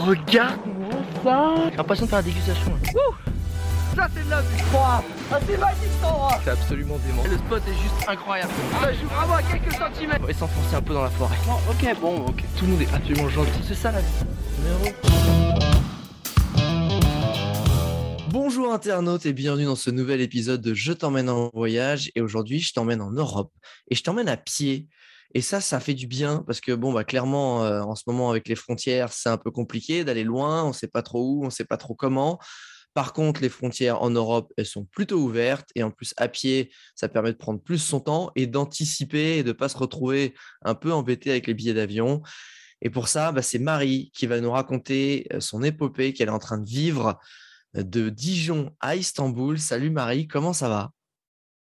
regarde-moi ça J'ai l'impression de faire la dégustation. Ça c'est de la vue Ah c'est magique cet endroit C'est absolument dément. Le spot est juste incroyable Ça joue vraiment à quelques centimètres On va s'enfoncer un peu dans la forêt. Ok bon ok Tout le monde est absolument gentil. C'est ça la vie. Bonjour internautes et bienvenue dans ce nouvel épisode de Je t'emmène en voyage. Et aujourd'hui, je t'emmène en Europe et je t'emmène à pied. Et ça, ça fait du bien parce que, bon, bah, clairement, euh, en ce moment, avec les frontières, c'est un peu compliqué d'aller loin. On ne sait pas trop où, on ne sait pas trop comment. Par contre, les frontières en Europe, elles sont plutôt ouvertes. Et en plus, à pied, ça permet de prendre plus son temps et d'anticiper et de ne pas se retrouver un peu embêté avec les billets d'avion. Et pour ça, bah, c'est Marie qui va nous raconter euh, son épopée qu'elle est en train de vivre euh, de Dijon à Istanbul. Salut Marie, comment ça va?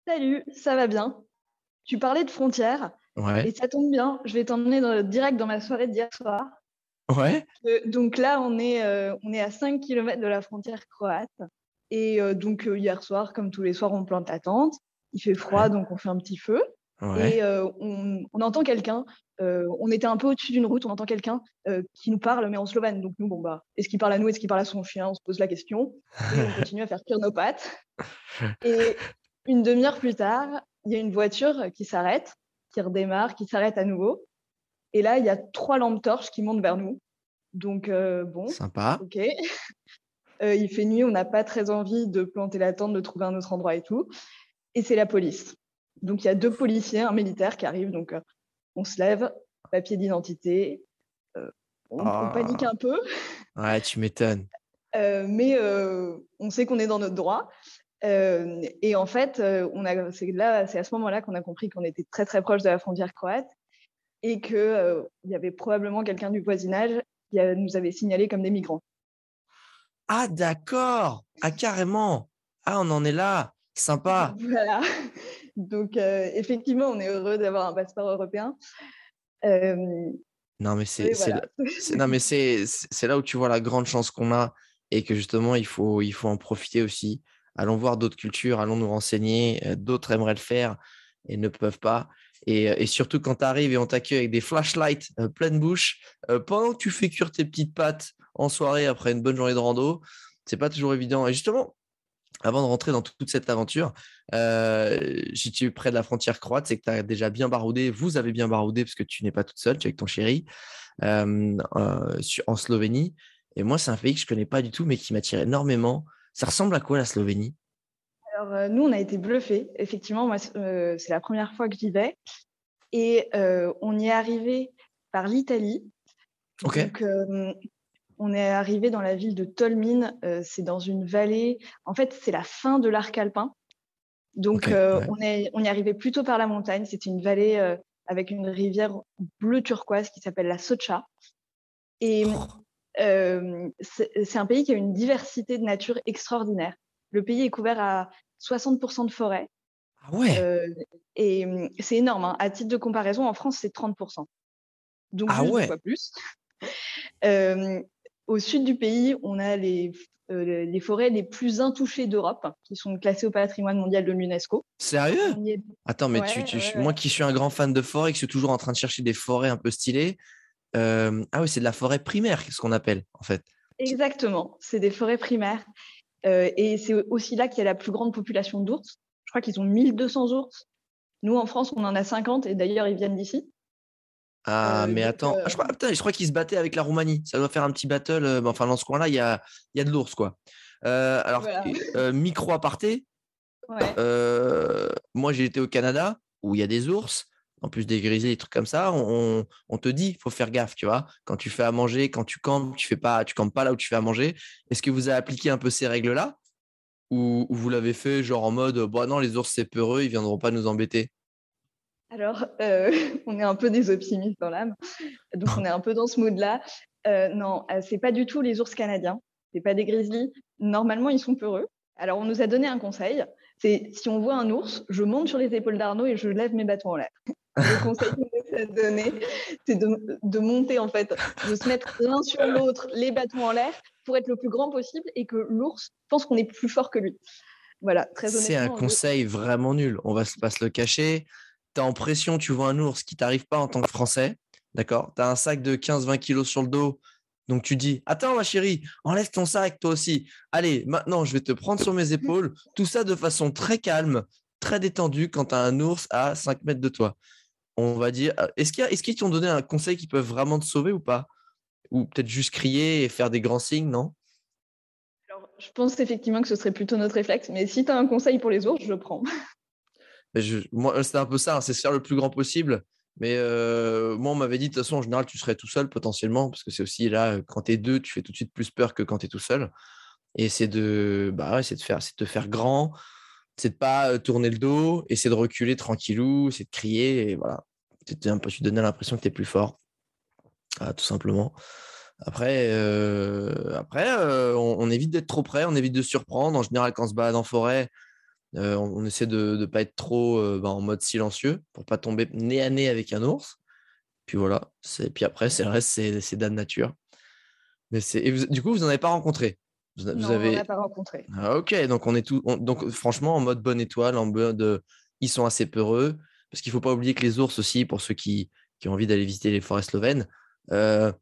Salut, ça va bien. Tu parlais de frontières Ouais. et ça tombe bien. Je vais t'emmener dans- direct dans ma soirée d'hier soir. Ouais. Euh, donc là, on est, euh, on est à 5 km de la frontière croate. Et euh, donc hier soir, comme tous les soirs, on plante la tente. Il fait froid, Ouais. donc on fait un petit feu. Ouais. Et on, on entend quelqu'un. on était un peu au-dessus d'une route. On entend quelqu'un qui nous parle, mais en slovène. Donc nous, bon bah, est-ce qu'il parle à nous, est-ce qu'il parle à son chien? On se pose la question. Et on continue à faire cuire nos pattes. Et une demi-heure plus tard, il y a une voiture qui s'arrête, qui redémarre, qui s'arrête à nouveau. Et là, il y a trois lampes torches qui montent vers nous. Donc euh, bon, Sympa. ok. Euh, il fait nuit, on n'a pas très envie de planter la tente, de trouver un autre endroit et tout. Et c'est la police. Donc il y a deux policiers, un militaire qui arrive. Donc euh, on se lève, papier d'identité. on, on Ah. panique un peu. Ouais, tu m'étonnes. Mais on sait qu'on est dans notre droit. Euh, et en fait, on a, c'est là, c'est à ce moment-là qu'on a compris qu'on était très très proche de la frontière croate et que euh, y avait probablement quelqu'un du voisinage qui nous avait signalé comme des migrants. Ah, d'accord. Ah, carrément. Ah, on en est là. Sympa. Voilà. Donc euh, effectivement, on est heureux d'avoir un passeport européen. Non, mais c'est et c'est voilà. C'est- non, mais c'est c'est- c'est là où tu vois la grande chance qu'on a et que justement, il faut, il faut en profiter aussi. Allons voir d'autres cultures, allons nous renseigner. euh, D'autres aimeraient le faire et ne peuvent pas. Et, euh, surtout, quand tu arrives et on t'accueille avec des flashlights euh, pleine bouche, euh, pendant que tu fais cuire tes petites pattes en soirée après une bonne journée de rando, c'est pas toujours évident. Et justement, avant de rentrer dans toute cette aventure, euh, si tu es près de la frontière croate, c'est que tu as déjà bien baroudé. Vous avez bien baroudé parce que tu n'es pas toute seule, tu es avec ton chéri en Slovénie. Et moi, c'est un pays que je connais pas du tout, mais qui m'attire énormément. Ça ressemble à quoi la Slovénie? Alors, euh, nous, on a été bluffés. Effectivement, moi, c'est euh, c'est la première fois que j'y vais. Et euh, on y est arrivé par l'Italie. Donc, on est arrivé dans la ville de Tolmin. c'est dans une vallée. En fait, c'est la fin de l'arc alpin. Donc, ouais. on, est, on est arrivé plutôt par la montagne. C'était une vallée avec une rivière bleu turquoise qui s'appelle la Socha. Et Oh. Euh, c'est un pays qui a une diversité de nature extraordinaire. Le pays est couvert à 60% de forêt. Ah ouais? Euh, et hum, c'est énorme. hein. À titre de comparaison, en France, c'est 30%. Donc, Ah ouais? fois plus. Euh, au sud du pays, on a les, les forêts les plus intouchées d'Europe, qui sont classées au patrimoine mondial de l'UNESCO. Sérieux? Est- Attends, mais tu, Ouais, tu- ouais, moi qui suis un grand fan de forêt, qui suis toujours en train de chercher des forêts un peu stylées. Euh, ah oui, c'est de la forêt primaire, ce qu'on appelle en fait. Exactement, c'est des forêts primaires. Euh, et c'est aussi là qu'il y a la plus grande population d'ours. Je crois qu'ils ont 1200 ours. Nous, en France, on en a 50 et d'ailleurs, ils viennent d'ici. Ah, Euh, mais attends, ah, je crois, putain, je crois qu'ils se battaient avec la Roumanie. Ça doit faire un petit battle. enfin, dans ce coin-là, il y a, y a de l'ours, quoi. Alors, Voilà. micro aparté, Ouais. moi, j'ai été au Canada où il y a des ours, en plus des grizzlies, des trucs comme ça. On, te dit, faut faire gaffe, tu vois. Quand tu fais à manger, quand tu campes, tu fais pas, tu campes pas là où tu fais à manger. Est-ce que vous avez appliqué un peu ces règles-là? Ou, ou vous l'avez fait genre en mode, bah non, les ours c'est peureux, ils viendront pas nous embêter. Alors, euh, on est un peu des optimistes dans l'âme, donc on est un peu dans ce mood-là. Euh, non, euh, c'est pas du tout les ours canadiens, c'est pas des grizzlies. Normalement, ils sont peureux. Alors, on nous a donné un conseil. C'est si on voit un ours, je monte sur les épaules d'Arnaud et je lève mes bâtons en l'air. Le conseil qu'on nous a donné, c'est de, de monter en fait, de se mettre l'un sur l'autre, les bâtons en l'air, pour être le plus grand possible et que l'ours pense qu'on est plus fort que lui. Voilà, très honnêtement. C'est un conseil vraiment nul. On va se- pas se le cacher. Tu es en pression, tu vois un ours qui t'arrive pas en tant que Français. D'accord? Tu as un sac de 15-20 kilos sur le dos. Donc tu dis, attends ma chérie, enlève ton sac toi aussi. Allez, maintenant je vais te prendre sur mes épaules. Tout ça de façon très calme, très détendue quand tu as un ours à 5 mètres de toi. On va dire, euh, est-ce qu'ils est t'ont donné un conseil qui peut vraiment te sauver ou pas? Ou peut-être juste crier et faire des grands signes, non? Alors, je pense effectivement que ce serait plutôt notre réflexe, mais si tu as un conseil pour les ours, je le prends. moi, c'est un peu ça, hein, c'est se faire le plus grand possible. Mais euh, moi, on m'avait dit, de toute façon, en général, tu serais tout seul potentiellement, parce que c'est aussi là, quand tu es deux, tu fais tout de suite plus peur que quand tu es tout seul. Et c'est de, bah c'est de, faire, c'est de te faire grand, c'est de pas euh, tourner le dos, et c'est de reculer tranquillou, c'est de crier, et voilà. Tu un peu, tu donner l'impression que tu es plus fort, ah, tout simplement. Après, euh, après on, on, évite d'être trop près, on évite de surprendre. En général, quand on se balade en forêt, euh, on, essaie de ne pas être trop euh, bah, en mode silencieux pour pas tomber nez à nez avec un ours. Puis voilà. Puis après, c'est le reste, c'est dame nature. Mais du coup, vous n'en avez pas rencontré? Vous, non, avez... on pas rencontré. Ah, ok, donc on est tout. Donc franchement, en mode bonne étoile, en mode ils sont assez peureux. Parce qu'il ne faut pas oublier que les ours aussi, pour ceux qui, qui ont envie d'aller visiter les forêts slovènes, euh,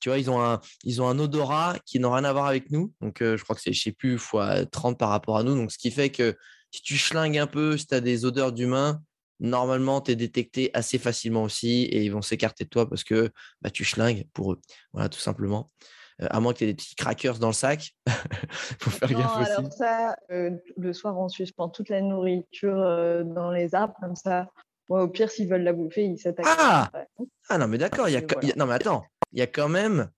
tu vois, ils ont, un, ils ont un odorat qui n'a rien à voir avec nous. Donc, je crois que c'est, je sais plus, fois 30 par rapport à nous. Donc, ce qui fait que si tu schlingues un peu, si tu as des odeurs d'humain, normalement, tu es détecté assez facilement aussi et ils vont s'écarter de toi parce que bah, tu schlingues pour eux. Voilà, tout simplement. Euh, à moins que tu aies des petits crackers dans le sac. faut faire non, gaffe alors ça, euh, le soir, on suspend toute la nourriture euh, dans les arbres, comme ça. au pire, s'ils veulent la bouffer, ils s'attaquent. Ah, ah non, mais d'accord. Il y a... Non, mais attends, il y a quand même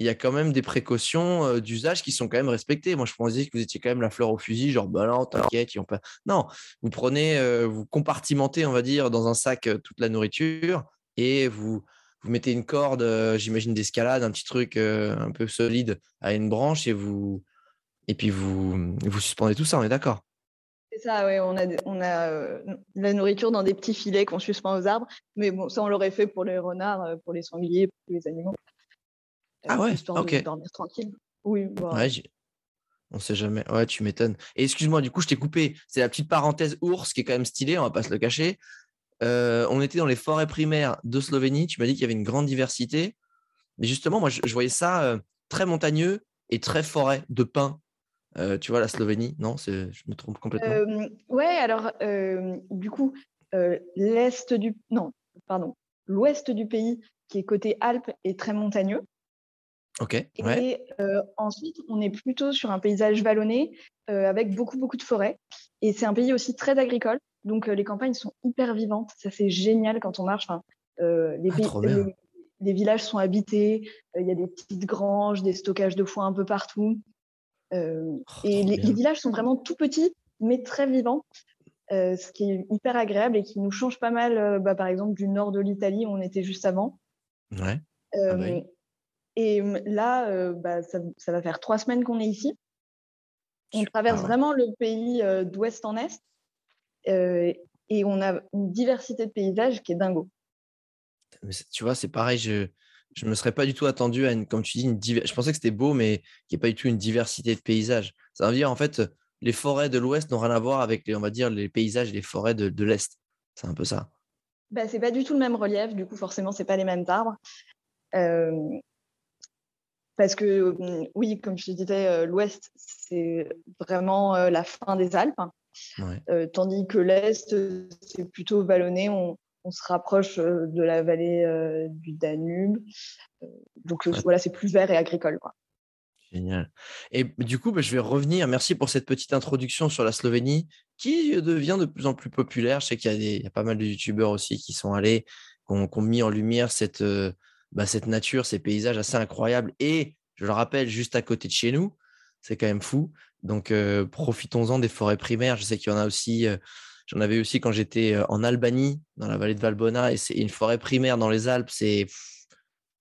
il y a quand même des précautions d'usage qui sont quand même respectées. Moi, je pensais que vous étiez quand même la fleur au fusil, genre, bah non, t'inquiète, ils ont pas. Non, vous prenez, vous compartimentez, on va dire, dans un sac toute la nourriture et vous, vous mettez une corde, j'imagine d'escalade, un petit truc un peu solide à une branche et vous et puis vous, vous suspendez tout ça, on est d'accord? C'est ça, oui, on a, on a la nourriture dans des petits filets qu'on suspend aux arbres, mais bon, ça on l'aurait fait pour les renards, pour les sangliers, pour les animaux. Ah ouais, ok. dormir tranquille. Oui, ouais, on sait jamais. Ouais, tu m'étonnes. Et excuse-moi, du coup, je t'ai coupé. C'est la petite parenthèse ours qui est quand même stylée, on va pas se le cacher. Euh, on était dans les forêts primaires de Slovénie. Tu m'as dit qu'il y avait une grande diversité. Mais justement, moi, je, voyais ça euh, très montagneux et très forêt de pins. Euh, tu vois, la Slovénie, non Je me trompe complètement. ouais, alors, du coup, l'est du. Non, pardon. L'ouest du pays, qui est côté Alpes, est très montagneux. Ok. Et ensuite, on est plutôt sur un paysage vallonné avec beaucoup, beaucoup de forêts. Et c'est un pays aussi très agricole. Donc, les campagnes sont hyper vivantes. Ça, c'est génial quand on marche. Enfin, les, ah, les, villages sont habités. Il y a des petites granges, des stockages de foin un peu partout. Oh, et les, villages sont vraiment tout petits, mais très vivants. ce qui est hyper agréable et qui nous change pas mal, bah, par exemple, du nord de l'Italie où on était juste avant. Ouais. Ah bah et là, bah, ça, va faire trois semaines qu'on est ici. On traverse vraiment le pays d'ouest en est. et on a une diversité de paysages qui est dingo. tu vois, c'est pareil, je ne me serais pas du tout attendu à une, comme tu dis, une je pensais que c'était beau, mais qu'il n'y ait pas du tout une diversité de paysages. Ça veut dire, en fait, les forêts de l'ouest n'ont rien à voir avec, les, on va dire, les paysages et les forêts de, de l'est. C'est un peu ça. Bah, c'est pas du tout le même relief, du coup, forcément, c'est pas les mêmes arbres. Parce que, mmh, oui, comme je te disais, euh, l'ouest, c'est vraiment euh, la fin des Alpes. Euh, tandis que l'est, c'est plutôt vallonné. On, se rapproche de la vallée du Danube. donc voilà, c'est plus vert et agricole. Génial. Et du coup, bah, je vais revenir. Merci pour cette petite introduction sur la Slovénie qui devient de plus en plus populaire. Je sais qu'il y, a pas mal de youtubeurs aussi qui sont allés, qui ont, mis en lumière cette, bah, cette nature, ces paysages assez incroyables. Et je le rappelle, juste à côté de chez nous, c'est quand même fou. Donc, euh, profitons-en des forêts primaires. Je sais qu'il y en a aussi. Euh, j'en avais aussi quand j'étais euh, en Albanie, dans la vallée de Valbona, et c'est une forêt primaire dans les Alpes. C'est,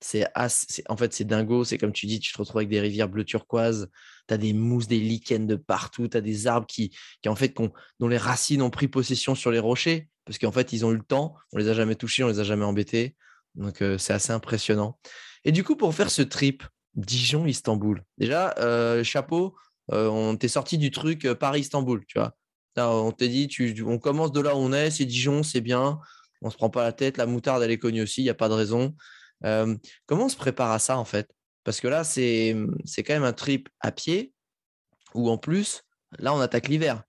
c'est, en fait, c'est dingo. C'est comme tu dis, tu te retrouves avec des rivières bleu turquoise. Tu as des mousses, des lichens de partout. Tu as des arbres qui, qui en fait, dont les racines ont pris possession sur les rochers parce qu'en fait, ils ont eu le temps. On les a jamais touchés, on les a jamais embêtés. Donc, c'est assez impressionnant. Et du coup, pour faire ce trip, Dijon-Istanbul, déjà, euh, chapeau, euh, on t'est sorti du truc euh, Paris-Istanbul, tu vois. on t'a dit, tu, on commence de là où on est, c'est Dijon, c'est bien, on se prend pas la tête, la moutarde, elle est connue aussi, il n'y a pas de raison. comment on se prépare à ça, en fait? Parce que là, c'est quand même un trip à pied où en plus, là, on attaque l'hiver.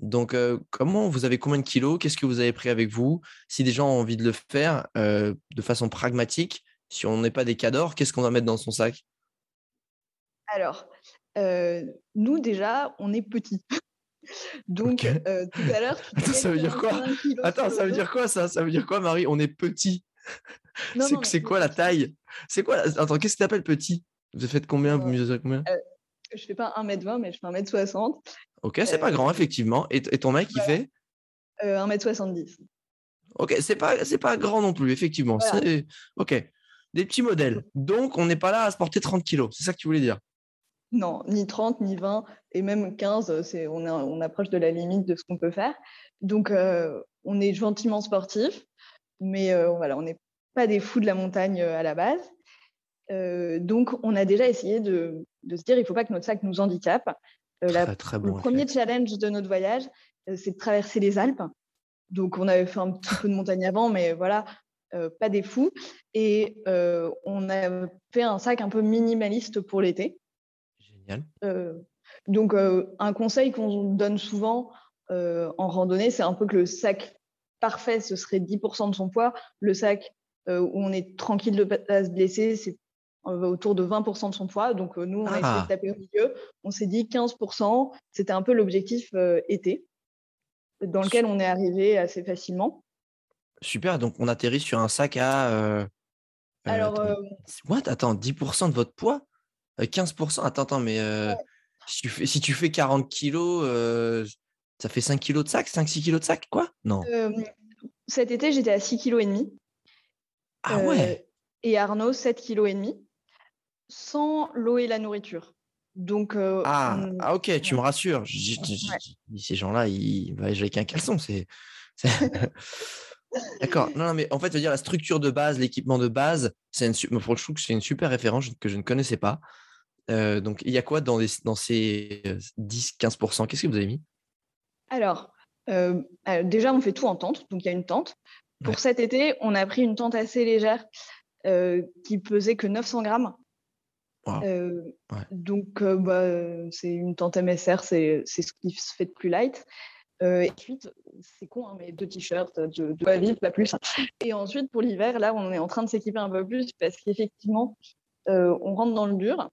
Donc, euh, comment vous avez combien de kilos? Qu'est-ce que vous avez pris avec vous? Si des gens ont envie de le faire euh, de façon pragmatique, si on n'est pas des cadors, qu'est-ce qu'on va mettre dans son sac? Alors, euh, nous déjà, on est petits. Donc, tout à l'heure, ça veut dire quoi? Attends, ça veut dire quoi ça? Ça veut dire quoi, Marie? On est petit. C'est quoi la taille? C'est quoi Attends, qu'est-ce que tu appelles petit? Vous faites combien? Vous mesurez combien? Je fais pas 1m20, mais je fais 1m60. Ok, c'est pas grand, effectivement. Et, ton mec, il fait? 1m70. Ok, c'est pas, pas grand non plus, effectivement. Ok, des petits modèles. Donc, on n'est pas là à se porter 30 kilos. C'est ça que tu voulais dire Non, ni 30, ni 20, et même 15, c'est, on, on approche de la limite de ce qu'on peut faire. Donc, on est gentiment sportif, mais voilà, on n'est pas des fous de la montagne à la base. donc, on a déjà essayé de, de se dire, il ne faut pas que notre sac nous handicape. Euh, le premier challenge de notre voyage, euh, c'est de traverser les Alpes. Donc, on avait fait un petit peu de montagne avant, mais voilà, euh, pas des fous. Et on a fait un sac un peu minimaliste pour l'été. Génial. donc, un conseil qu'on donne souvent en randonnée, c'est un peu que le sac parfait, ce serait 10% de son poids. Le sac où on est tranquille de ne pas se blesser, c'est autour de 20% de son poids. Donc, nous, on a essayé de ah. taper au milieu. On s'est dit 15%. C'était un peu l'objectif été, dans lequel on est arrivé assez facilement. Super. Donc, on atterrit sur un sac à. Alors. What Attends, 10% de votre poids? 15% Attends, attends, mais si, tu fais, si tu fais 40 kilos, ça fait 5 kilos de sac 5-6 kilos de sac Quoi? Non. cet été, j'étais à 6 kilos et demi. Ah ouais Et Arnaud, 7 kilos et demi sans l'eau et la nourriture. Donc, euh, ah, ah, ok, tu me rassures. Ces gens-là, ils vont avec un caleçon. C'est. D'accord. Non, non, mais en fait, veux dire la structure de base, l'équipement de base, c'est une, je trouve que c'est une super référence que je ne connaissais pas. Euh, donc, il y a quoi dans, dans ces 10-15% euh, Qu'est-ce que vous avez mis? Alors, déjà, on fait tout en tente. Donc, il y a une tente. Pour cet été, on a pris une tente assez légère qui pesait que 900 grammes. Donc, bah, c'est une tente MSR, c'est ce qui se fait de plus light. et ensuite, c'est con, hein, mais deux t-shirts, de, de pas plus. Et ensuite, pour l'hiver, là, on est en train de s'équiper un peu plus parce qu'effectivement, on rentre dans le dur.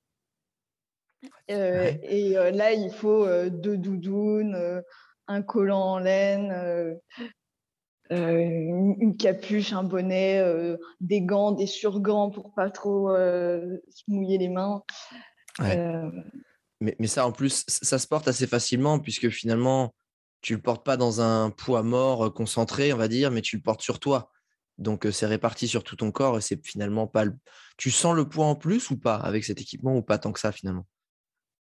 Et là, il faut deux doudounes, un collant en laine, euh, une, capuche, un bonnet, euh, des gants, des surgants pour pas trop euh, se mouiller les mains. Mais, mais, ça, en plus, ça se porte assez facilement puisque finalement, tu le portes pas dans un poids mort concentré, on va dire, mais tu le portes sur toi. Donc, c'est réparti sur tout ton corps et c'est finalement pas. Le... Tu sens le poids en plus ou pas avec cet équipement ou pas tant que ça finalement?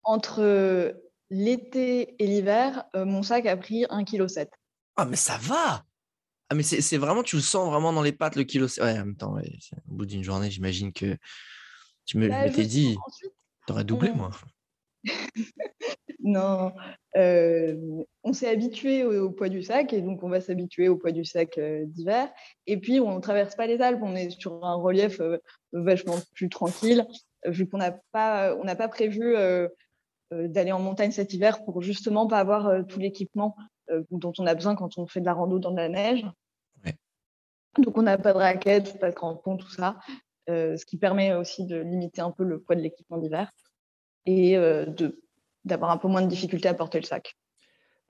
Entre l'été et l'hiver, mon sac a pris 1,7 kg. Ah, mais ça va ah, mais c'est vraiment, tu le sens vraiment dans les pattes, le kilo. Ouais, en même temps, au bout d'une journée, j'imagine que tu me bah, m'étais dit, tu aurais doublé, moi. non, euh, on s'est habitué au, poids du sac et donc on va s'habituer au poids du sac euh, d'hiver. Et puis on ne traverse pas les Alpes, on est sur un relief euh, vachement plus tranquille, vu qu'on n'a pas, on n'a pas prévu d'aller en montagne cet hiver pour justement pas avoir tout l'équipement euh, dont on a besoin quand on fait de la rando dans la neige. Donc on n'a pas de raquettes, pas de crampons, tout ça, euh, ce qui permet aussi de limiter un peu le poids de l'équipement d'hiver et euh, d'avoir un peu moins de difficulté à porter le sac.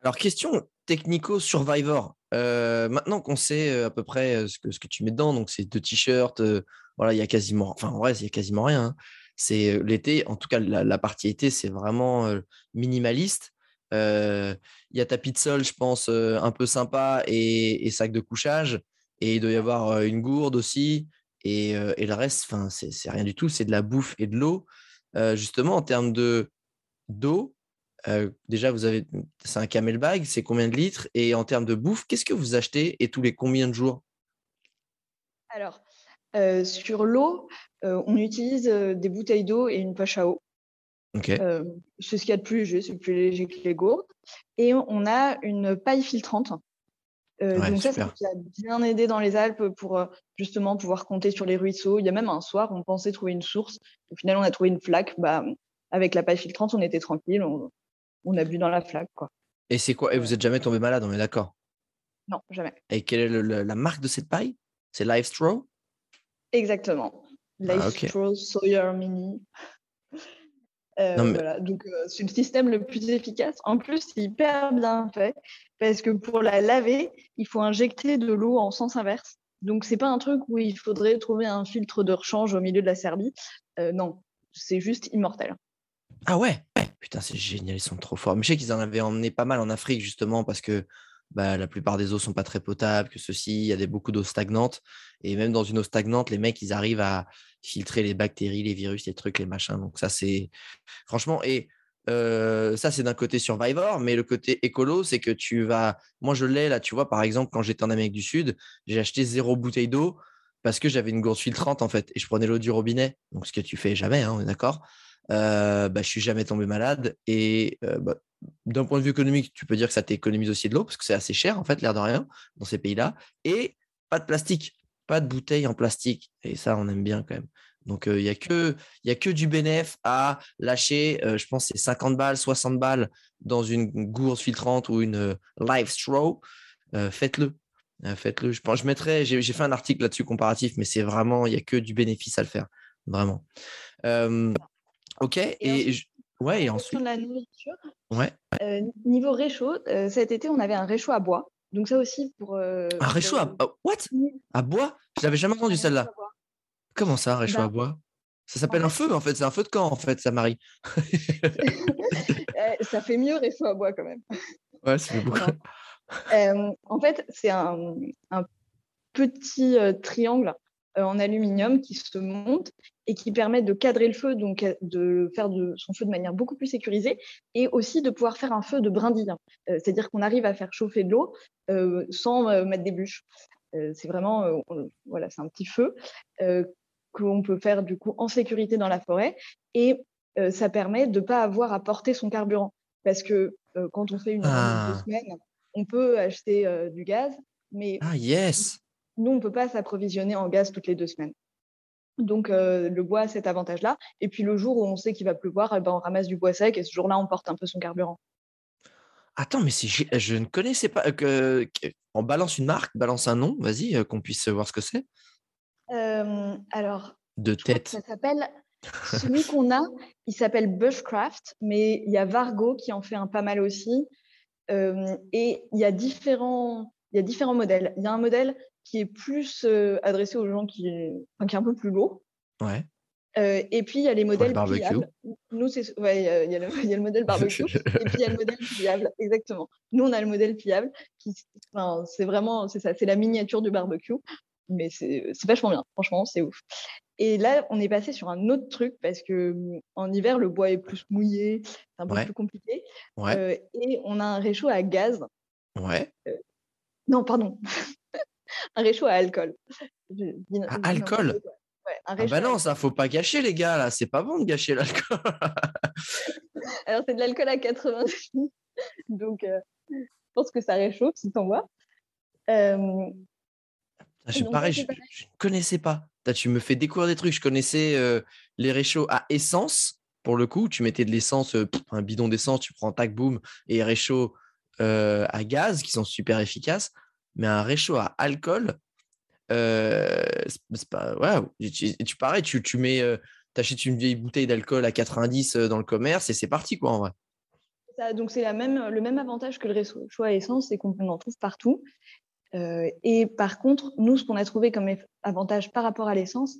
Alors question technico-survivor. maintenant qu'on sait à peu près ce que, ce que tu mets dedans, donc c'est deux t-shirts, voilà, il y a quasiment, enfin en vrai, il y a quasiment rien. Hein. C'est l'été, en tout cas la, la partie été, c'est vraiment minimaliste. Il y a tapis de sol, je pense, un peu sympa et, sac de couchage. Et il doit y avoir une gourde aussi. Et, le reste, c'est rien du tout. C'est de la bouffe et de l'eau. justement, en termes de d'eau, déjà, vous avez, c'est un camel bag, c'est combien de litres Et en termes de bouffe, qu'est-ce que vous achetez et tous les combien de jours? Alors, sur l'eau, on utilise des bouteilles d'eau et une poche à eau. C'est ce qu'il y a de plus léger, c'est plus léger que les gourdes. Et on a une paille filtrante donc ça, ça nous a bien aidé dans les Alpes pour justement pouvoir compter sur les ruisseaux. Il y a même un soir, on pensait trouver une source. Au final, on a trouvé une flaque. Bah, avec la paille filtrante, on était tranquille. On, a bu dans la flaque. Quoi. Et c'est quoi? Et vous êtes jamais tombé malade, on est d'accord? Non, jamais. Et quelle est la marque de cette paille? C'est Live Straw Exactement. Ah, Straw Sawyer Mini. Euh, voilà. Donc, euh, c'est le système le plus efficace. En plus, c'est hyper bien fait parce que pour la laver, il faut injecter de l'eau en sens inverse. Donc, c'est pas un truc où il faudrait trouver un filtre de rechange au milieu de la Serbie. Euh, non, c'est juste immortel. Ah ouais Putain, c'est génial, ils sont trop forts. Mais je sais qu'ils en avaient emmené pas mal en Afrique, justement, parce que bah, la plupart des eaux sont pas très potables, que ceci, il y a des, beaucoup d'eau stagnante. Et même dans une eau stagnante, les mecs, ils arrivent à filtrer les bactéries, les virus, les trucs, les machins. Donc ça, c'est franchement, et ça, c'est d'un côté Survivor, mais le côté écolo, c'est que tu vas. Moi, je l'ai là, tu vois, par exemple, quand j'étais en Amérique du Sud, j'ai acheté zéro bouteille d'eau parce que j'avais une gourde filtrante en fait, et je prenais l'eau du robinet. Donc, ce que tu fais jamais, hein, on est d'accord. Euh, bah, suis jamais tombé malade. Et bah, d'un point de vue économique, tu peux dire que ça t'économise aussi de l'eau parce que c'est assez cher en fait, l'air de rien, dans ces pays-là. Et pas de plastique, pas de bouteilles en plastique. Et ça, on aime bien quand même. Donc, il n'y a, que, a que du bénéf à lâcher, je pense, c'est 50 balles, 60 balles dans une gourde filtrante ou une live straw. faites-le. faites-le. Je, pense, je mettrai, j'ai, fait un article là-dessus comparatif, mais c'est vraiment, il n'y a que du bénéfice à le faire. Vraiment. ok. Et, Ouais, et ensuite. la nourriture. Ouais. Euh, niveau réchaud, euh, cet été, on avait un réchaud à bois. Donc, ça aussi pour. Euh, un réchaud à. What? À bois? Je n'avais jamais entendu celle-là. Comment ça, un réchaud à bah, bois? Ça s'appelle un feu, en fait. C'est un feu de camp, en fait, ça, Marie. ça fait mieux, réchaud à bois, quand même. Ouais, c'est beaucoup. en fait, c'est un, un, petit triangle en aluminium qui se monte et qui permet de cadrer le feu, donc euh, de faire de son feu de manière beaucoup plus sécurisée, et aussi de pouvoir faire un feu de brindille. Euh, c'est-à-dire qu'on arrive à faire chauffer de l'eau euh, sans mettre des bûches. c'est vraiment, voilà, c'est un petit feu qu'on peut faire du coup en sécurité dans la forêt, et ça permet de ne pas avoir à porter son carburant, parce que quand on fait une ah. deux semaines, on peut acheter du gaz, mais ah yes. Nous on peut pas s'approvisionner en gaz toutes les deux semaines. Donc, le bois a cet avantage-là. Et puis, le jour où on sait qu'il va pleuvoir, eh ben, on ramasse du bois sec et ce jour-là, on porte un peu son carburant. Attends, mais si je ne connaissais pas. Que, on balance une marque, balance un nom, vas-y, qu'on puisse voir ce que c'est. alors. De tête. Ça s'appelle. Celui qu'on a, il s'appelle Bushcraft, mais il y a Vargo qui en fait un pas mal aussi. et il y a différents. Il y a différents modèles. Il y a un modèle qui est plus euh, adressé aux gens qui est, qui est un peu plus lourd. Ouais. Euh, et puis, il y a les modèles pliables. Nous, c'est ouais, il y, a le, y a le modèle barbecue et puis il y a le modèle pliable, exactement. Nous, on a le modèle pliable qui, enfin, c'est vraiment, c'est ça, c'est la miniature du barbecue, mais c'est vachement bien. Franchement, c'est ouf. Et là, on est passé sur un autre truc parce que en hiver, le bois est plus mouillé, c'est un peu plus compliqué. Ouais. Euh, et on a un réchaud à gaz. Ouais. non, pardon un réchaud à alcool. À alcool ah bah non, ça faut pas gâcher les gars là, c'est pas bon de gâcher l'alcool. Alors c'est de l'alcool à 80 donc euh, je pense que ça réchauffe si t'en vois. Euh, je, pareil, je, ne connaissais pas. tu me fais découvrir des trucs. Je connaissais euh, les réchauds à essence. Pour le coup, tu mettais de l'essence, un bidon d'essence, tu prends tac boum et réchaud à gaz qui sont super efficaces mais un réchaud à alcool, euh, c'est pas. Tu, tu tu, tu mets, euh, achètes une vieille bouteille d'alcool à 90 euh, dans le commerce et c'est parti, quoi, en vrai. Ça, donc, c'est même, le même avantage que le réchaud à essence, c'est qu'on en trouve partout. et par contre, nous, ce qu'on a trouvé comme avantage par rapport à l'essence,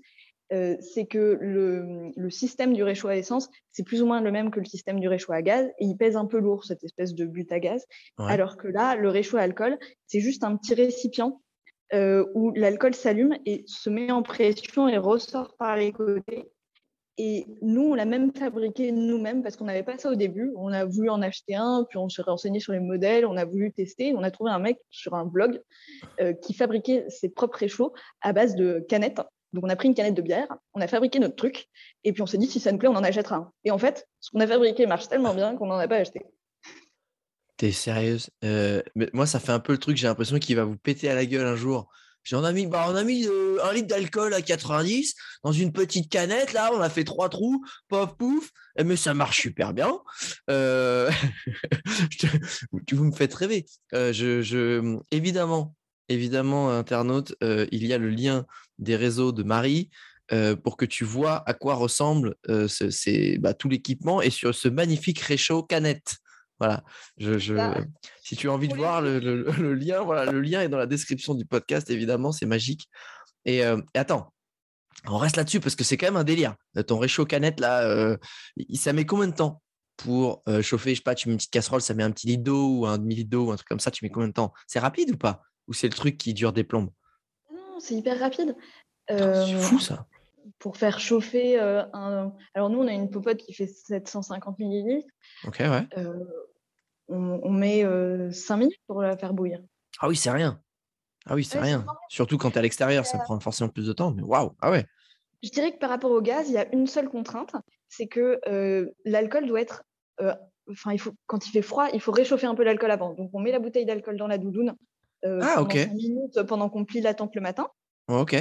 c'est que le, système du réchaud à essence, c'est plus ou moins le même que le système du réchaud à gaz, et il pèse un peu lourd, cette espèce de but à gaz. Alors que là, le réchaud à alcool, c'est juste un petit récipient où l'alcool s'allume et se met en pression et ressort par les côtés. Et nous, on l'a même fabriqué nous-mêmes parce qu'on n'avait pas ça au début. On a voulu en acheter un, puis on s'est renseigné sur les modèles, on a voulu tester. On a trouvé un mec sur un blog qui fabriquait ses propres réchauds à base de canettes donc, on a pris une canette de bière, on a fabriqué notre truc, et puis on s'est dit, si ça nous plaît, on en achètera un. Et en fait, ce qu'on a fabriqué marche tellement bien qu'on n'en a pas acheté. T'es sérieuse? Euh, Moi, ça fait un peu le truc, j'ai l'impression qu'il va vous péter à la gueule un jour. On a mis, un litre d'alcool à 90 dans une petite canette, là, on a fait trois trous, pof, pouf, eh, mais ça marche super bien. Euh... vous me faites rêver. Euh, évidemment, évidemment, internaute, il y a le lien des réseaux de Marie. pour que tu vois à quoi ressemble ce, bah, tout l'équipement et sur ce magnifique réchaud canette. Voilà. Je, bah, si tu as envie de voir le, lien, voilà, le lien est dans la description du podcast, évidemment, c'est magique. Et, attends, on reste là-dessus parce que c'est quand même un délire. Euh, ton réchaud canette, là, euh, ça met combien de temps pour euh, chauffer Je sais pas, tu mets une petite casserole, ça met un petit litre d'eau ou un demi-litre d'eau ou un truc comme ça, tu mets combien de temps? C'est rapide ou pas? Ou c'est le truc qui dure des plombes Non, c'est hyper rapide. C'est fou ça pour faire chauffer un. Alors, nous, on a une popote qui fait 750 millilitres. Ok, ouais. on, met 5 minutes pour la faire bouillir. Ah oui, c'est rien. Ah oui, c'est rien. Surtout quand tu es à l'extérieur, ça prend forcément plus de temps. Mais waouh, ah ouais. Je dirais que par rapport au gaz, il y a une seule contrainte, c'est que l'alcool doit être. Enfin, il faut quand il fait froid, il faut réchauffer un peu l'alcool avant. Donc, on met la bouteille d'alcool dans la doudoune ah, pendant minutes pendant qu'on plie la tempe le matin. ok.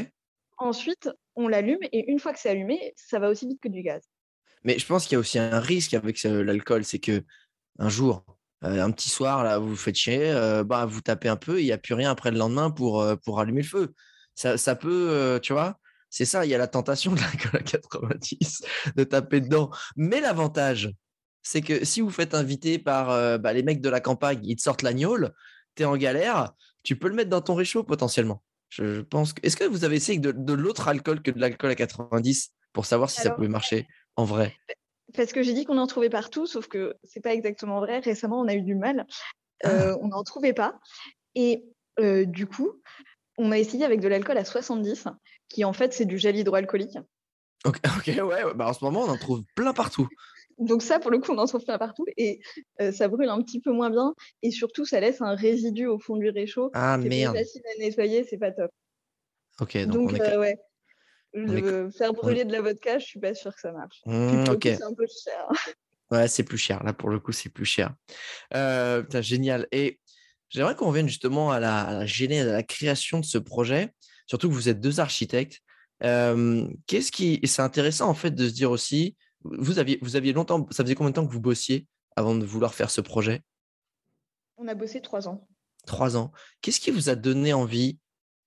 Ensuite, on l'allume et une fois que c'est allumé, ça va aussi vite que du gaz. Mais je pense qu'il y a aussi un risque avec l'alcool, c'est que un jour, euh, un petit soir, là, vous vous faites chier, euh, bah, vous tapez un peu, il n'y a plus rien après le lendemain pour, euh, pour allumer le feu. Ça, ça peut, tu vois, c'est ça, il y a la tentation de l'alcool à 90 de taper dedans. Mais l'avantage, c'est que si vous faites inviter par bah, les mecs de la campagne, ils te sortent l'agnole, tu es en galère, tu peux le mettre dans ton réchaud potentiellement. Je, pense que... Est-ce que vous avez essayé de, de l'autre alcool que de l'alcool à 90 pour savoir si ça pouvait marcher en vrai? Parce que j'ai dit qu'on en trouvait partout, sauf que c'est pas exactement vrai. Récemment, on a eu du mal. Ah. Euh, on n'en trouvait pas. Et euh, du coup, on a essayé avec de l'alcool à 70, qui en fait, c'est du gel hydroalcoolique. Ok, ouais, bah en ce moment, on en trouve plein partout. Donc ça, pour le coup, on en trouve plein partout et euh, ça brûle un petit peu moins bien et surtout, ça laisse un résidu au fond du réchaud. Ah merde. C'est facile à nettoyer, c'est pas top. Ok, donc, donc ouais, faire brûler de la vodka, je suis pas sûre que ça marche. Mmh, ok. C'est un peu cher. Ouais, c'est plus cher. Là, pour le coup, c'est plus cher. Euh, génial. Et j'aimerais qu'on revienne justement à la, à genèse, à la création de ce projet. Surtout que vous êtes deux architectes. Qu'est-ce qui. C'est intéressant, en fait, de se dire aussi. Vous aviez, vous aviez longtemps. Ça faisait combien de temps que vous bossiez avant de vouloir faire ce projet? On a bossé trois ans. Trois ans. Qu'est-ce qui vous a donné envie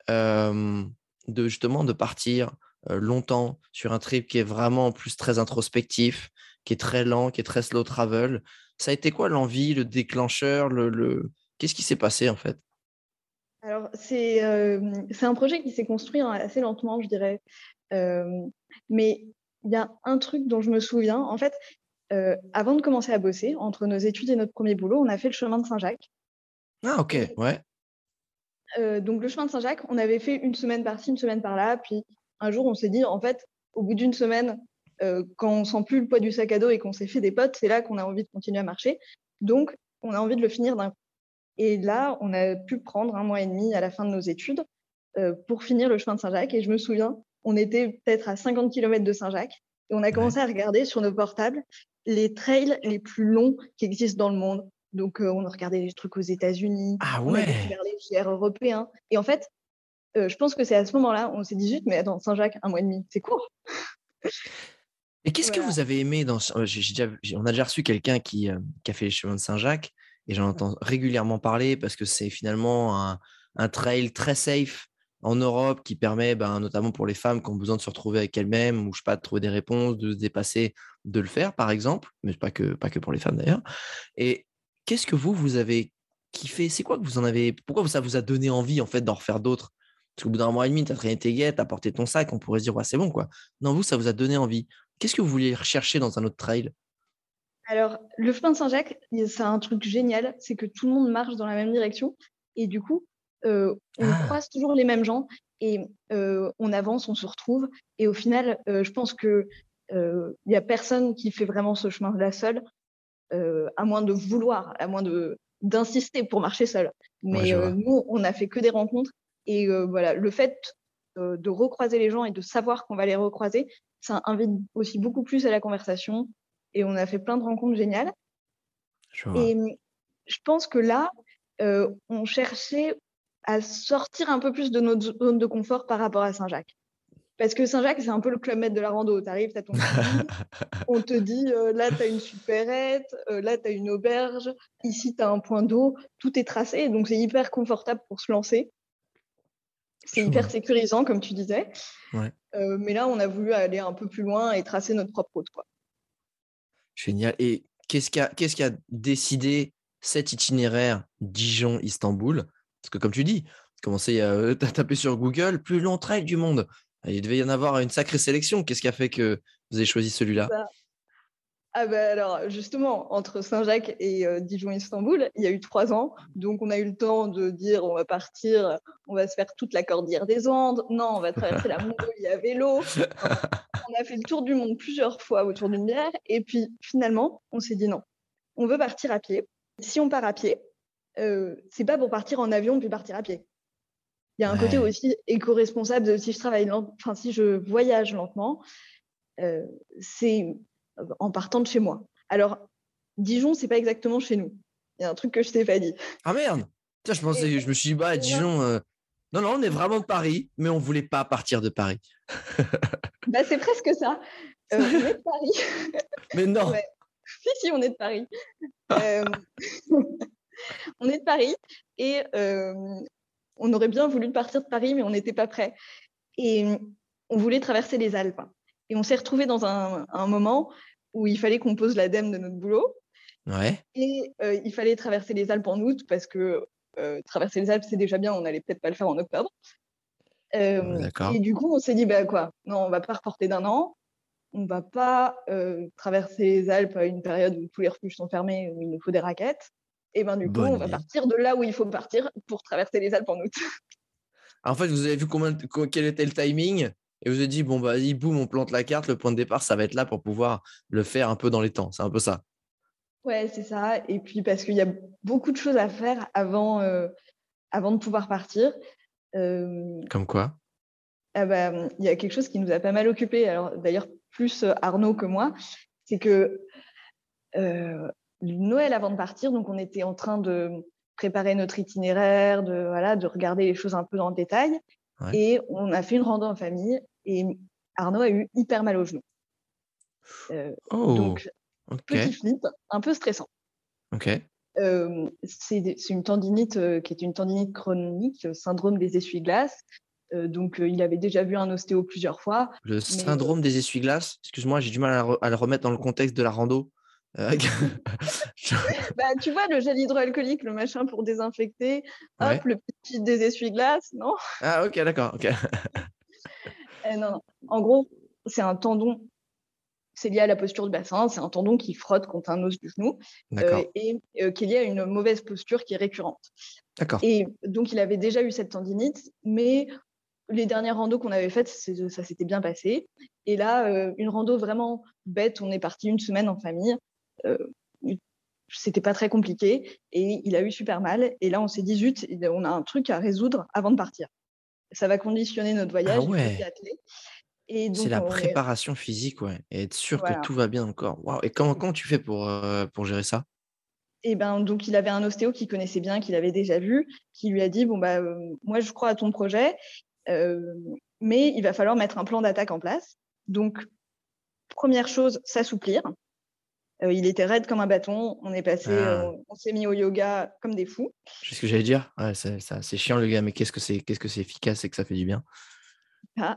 de justement de partir euh, longtemps sur un trip qui est vraiment en plus très introspectif, qui est très lent, qui est très slow travel? Ça a été quoi l'envie, le déclencheur, le, qu'est-ce qui s'est passé en fait? Alors c'est euh, un projet qui s'est construit hein, assez lentement, je dirais. Euh, mais il y a un truc dont je me souviens. En fait, avant de commencer à bosser, entre nos études et notre premier boulot, on a fait le chemin de Saint-Jacques. Ah ok, ouais. donc le chemin de Saint-Jacques, on avait fait une semaine par-ci, une semaine par-là, puis un jour, on s'est dit, en fait, au bout d'une semaine, euh, quand on sent plus le poids du sac à dos et qu'on s'est fait des potes, c'est là qu'on a envie de continuer à marcher. Donc, on a envie de le finir d'un coup. Et là, on a pu prendre un mois et demi à la fin de nos études euh, pour finir le chemin de Saint-Jacques. Et je me souviens, on était peut-être à 50 km de Saint-Jacques et on a commencé à regarder sur nos portables les trails les plus longs qui existent dans le monde. Donc, euh, on a regardé les trucs aux États-Unis, ah ouais. on a découvert les JR européens. Et en fait, euh, je pense que c'est à ce moment-là, on s'est dit juste, mais attends, Saint-Jacques, un mois et demi, c'est court. Et qu'est-ce que vous avez aimé dans On a déjà reçu quelqu'un qui, euh, qui, a fait les chemins de Saint-Jacques et j'en entends régulièrement parler parce que c'est finalement un, trail très safe en Europe qui permet, ben, notamment pour les femmes qui ont besoin de se retrouver avec elles-mêmes ou je sais pas, de trouver des réponses, de se dépasser, de le faire par exemple, mais pas que, pas que pour les femmes d'ailleurs. Et qu'est-ce que vous, vous avez kiffé? C'est quoi que vous en avez Pourquoi ça vous a donné envie en fait d'en refaire d'autres? Parce qu'au bout d'un mois et demi, tu as traîné tes guettes, tu as porté ton sac, on pourrait se dire, ouais, c'est bon, quoi. Non, vous, ça vous a donné envie. Qu'est-ce que vous vouliez rechercher dans un autre trail? Alors, le chemin de Saint-Jacques, c'est un truc génial, c'est que tout le monde marche dans la même direction. Et du coup, on ah. croise toujours les mêmes gens et on avance, on se retrouve. Et au final, je pense qu'il n'y a personne qui fait vraiment ce chemin-là seul, à moins de vouloir, à moins de d'insister pour marcher seul. Mais nous, on n'a fait que des rencontres et voilà, le fait de recroiser les gens et de savoir qu'on va les recroiser, ça invite aussi beaucoup plus à la conversation. Et on a fait plein de rencontres géniales. Et je pense que là, on cherchait à sortir un peu plus de notre zone de confort par rapport à Saint-Jacques. Parce que Saint-Jacques, c'est un peu le club maître de la rando. Tu arrives, tu as ton on te dit là, tu as une supérette, là, tu as une auberge, ici, tu as un point d'eau, tout est tracé, donc c'est hyper confortable pour se lancer. C'est hyper sécurisant, comme tu disais. mais là, on a voulu aller un peu plus loin et tracer notre propre route. Quoi. Génial. Et qu'est-ce qui a, qu'est-ce qui a décidé cet itinéraire Dijon-Istanbul? Parce que comme tu dis, tu commençais à taper sur Google, plus long trail du monde. Il devait y en avoir une sacrée sélection. Qu'est-ce qui a fait que vous avez choisi celui-là? Bah, ah ben alors justement, entre Saint-Jacques et Dijon-Istanbul, il y a eu trois ans. Donc on a eu le temps de dire on va partir, on va se faire toute la cordillère des Andes. Non, on va traverser la Mongolie à vélo. on a fait le tour du monde plusieurs fois autour d'une bière. Et puis finalement, on s'est dit non, on veut partir à pied. Si on part à pied, euh, c'est pas pour partir en avion puis partir à pied. Il y a un côté aussi éco-responsable de si je travaille, enfin si je voyage lentement, euh, c'est en partant de chez moi. Alors, Dijon, c'est pas exactement chez nous. Il y a un truc que je t'ai pas dit. Ah merde Tiens, je pensais, je me suis dit, bah, Dijon. Euh, non, non, on est vraiment de Paris, mais on voulait pas partir de Paris. bah, c'est presque ça. On est de Paris. mais non. Si, si, on est de Paris. Euh, on est de Paris et on aurait bien voulu partir de Paris, mais on n'était pas prêt. Et on voulait traverser les Alpes. Et on s'est retrouvé dans un, un, moment où il fallait qu'on pose l'ADEME de notre boulot. Ouais. Et euh, il fallait traverser les Alpes en août parce que euh, traverser les Alpes, c'est déjà bien, on n'allait peut-être pas le faire en octobre. Euh, et du coup, on s'est dit, bah quoi, non, on va pas reporter d'un an, on va pas traverser les Alpes à une période où tous les refuges sont fermés, où il nous faut des raquettes. Et ben du coup, on va partir de là où il faut partir pour traverser les Alpes en août. En fait, vous avez vu combien, quel était le timing et vous avez dit, bon, bah, vas-y, boum, on plante la carte, le point de départ, ça va être là pour pouvoir le faire un peu dans les temps. C'est un peu ça. Ouais, c'est ça. Et puis parce qu'il y a beaucoup de choses à faire avant, euh, avant de pouvoir partir. Euh, Comme quoi? ah bah, Il y a quelque chose qui nous a pas mal occupé. Alors d'ailleurs, plus euh, Arnaud que moi, c'est que Noël avant de partir, donc on était en train de préparer notre itinéraire, de, voilà, de regarder les choses un peu dans le détail. Et on a fait une rando en famille et Arnaud a eu hyper mal au genou. Euh, oh, donc, petit flip, un peu stressant. Ok. Euh, c'est une tendinite euh, qui est une tendinite chronique, syndrome des essuie-glaces. donc, il avait déjà vu un ostéo plusieurs fois. Le syndrome des essuie-glaces, excuse-moi, j'ai du mal à, le remettre dans le contexte de la rando. bah, tu vois, le gel hydroalcoolique, le machin pour désinfecter, hop, le petit des essuie-glaces, non? Ah, ok, d'accord. ok. Eh, non, En gros, c'est un tendon, c'est lié à la posture du bassin, c'est un tendon qui frotte contre un os du genou euh, et euh, qui est lié à une mauvaise posture qui est récurrente. D'accord. Et donc, il avait déjà eu cette tendinite, mais les dernières randos qu'on avait faites, ça s'était bien passé. Et là, euh, une rando vraiment bête, on est parti une semaine en famille. C'était pas très compliqué et il a eu super mal. Et là, on s'est dit, zut, on a un truc à résoudre avant de partir ça va conditionner notre ah voyage. C'est la préparation physique, ouais, et être sûr que tout va bien encore. Et comment, comment tu fais pour, euh, pour gérer ça? Et eh ben donc il avait un ostéo qu'il connaissait bien, qu'il avait déjà vu, qui lui a dit bon bah euh, moi je crois à ton projet, euh, mais il va falloir mettre un plan d'attaque en place. Donc première chose, s'assouplir. Euh, il était raide comme un bâton. On est passé, ah. euh, on s'est mis au yoga comme des fous. C'est ce que j'allais dire. c'est, chiant le yoga, mais qu'est-ce que c'est, qu'est-ce que c'est efficace et que ça fait du bien? Ah.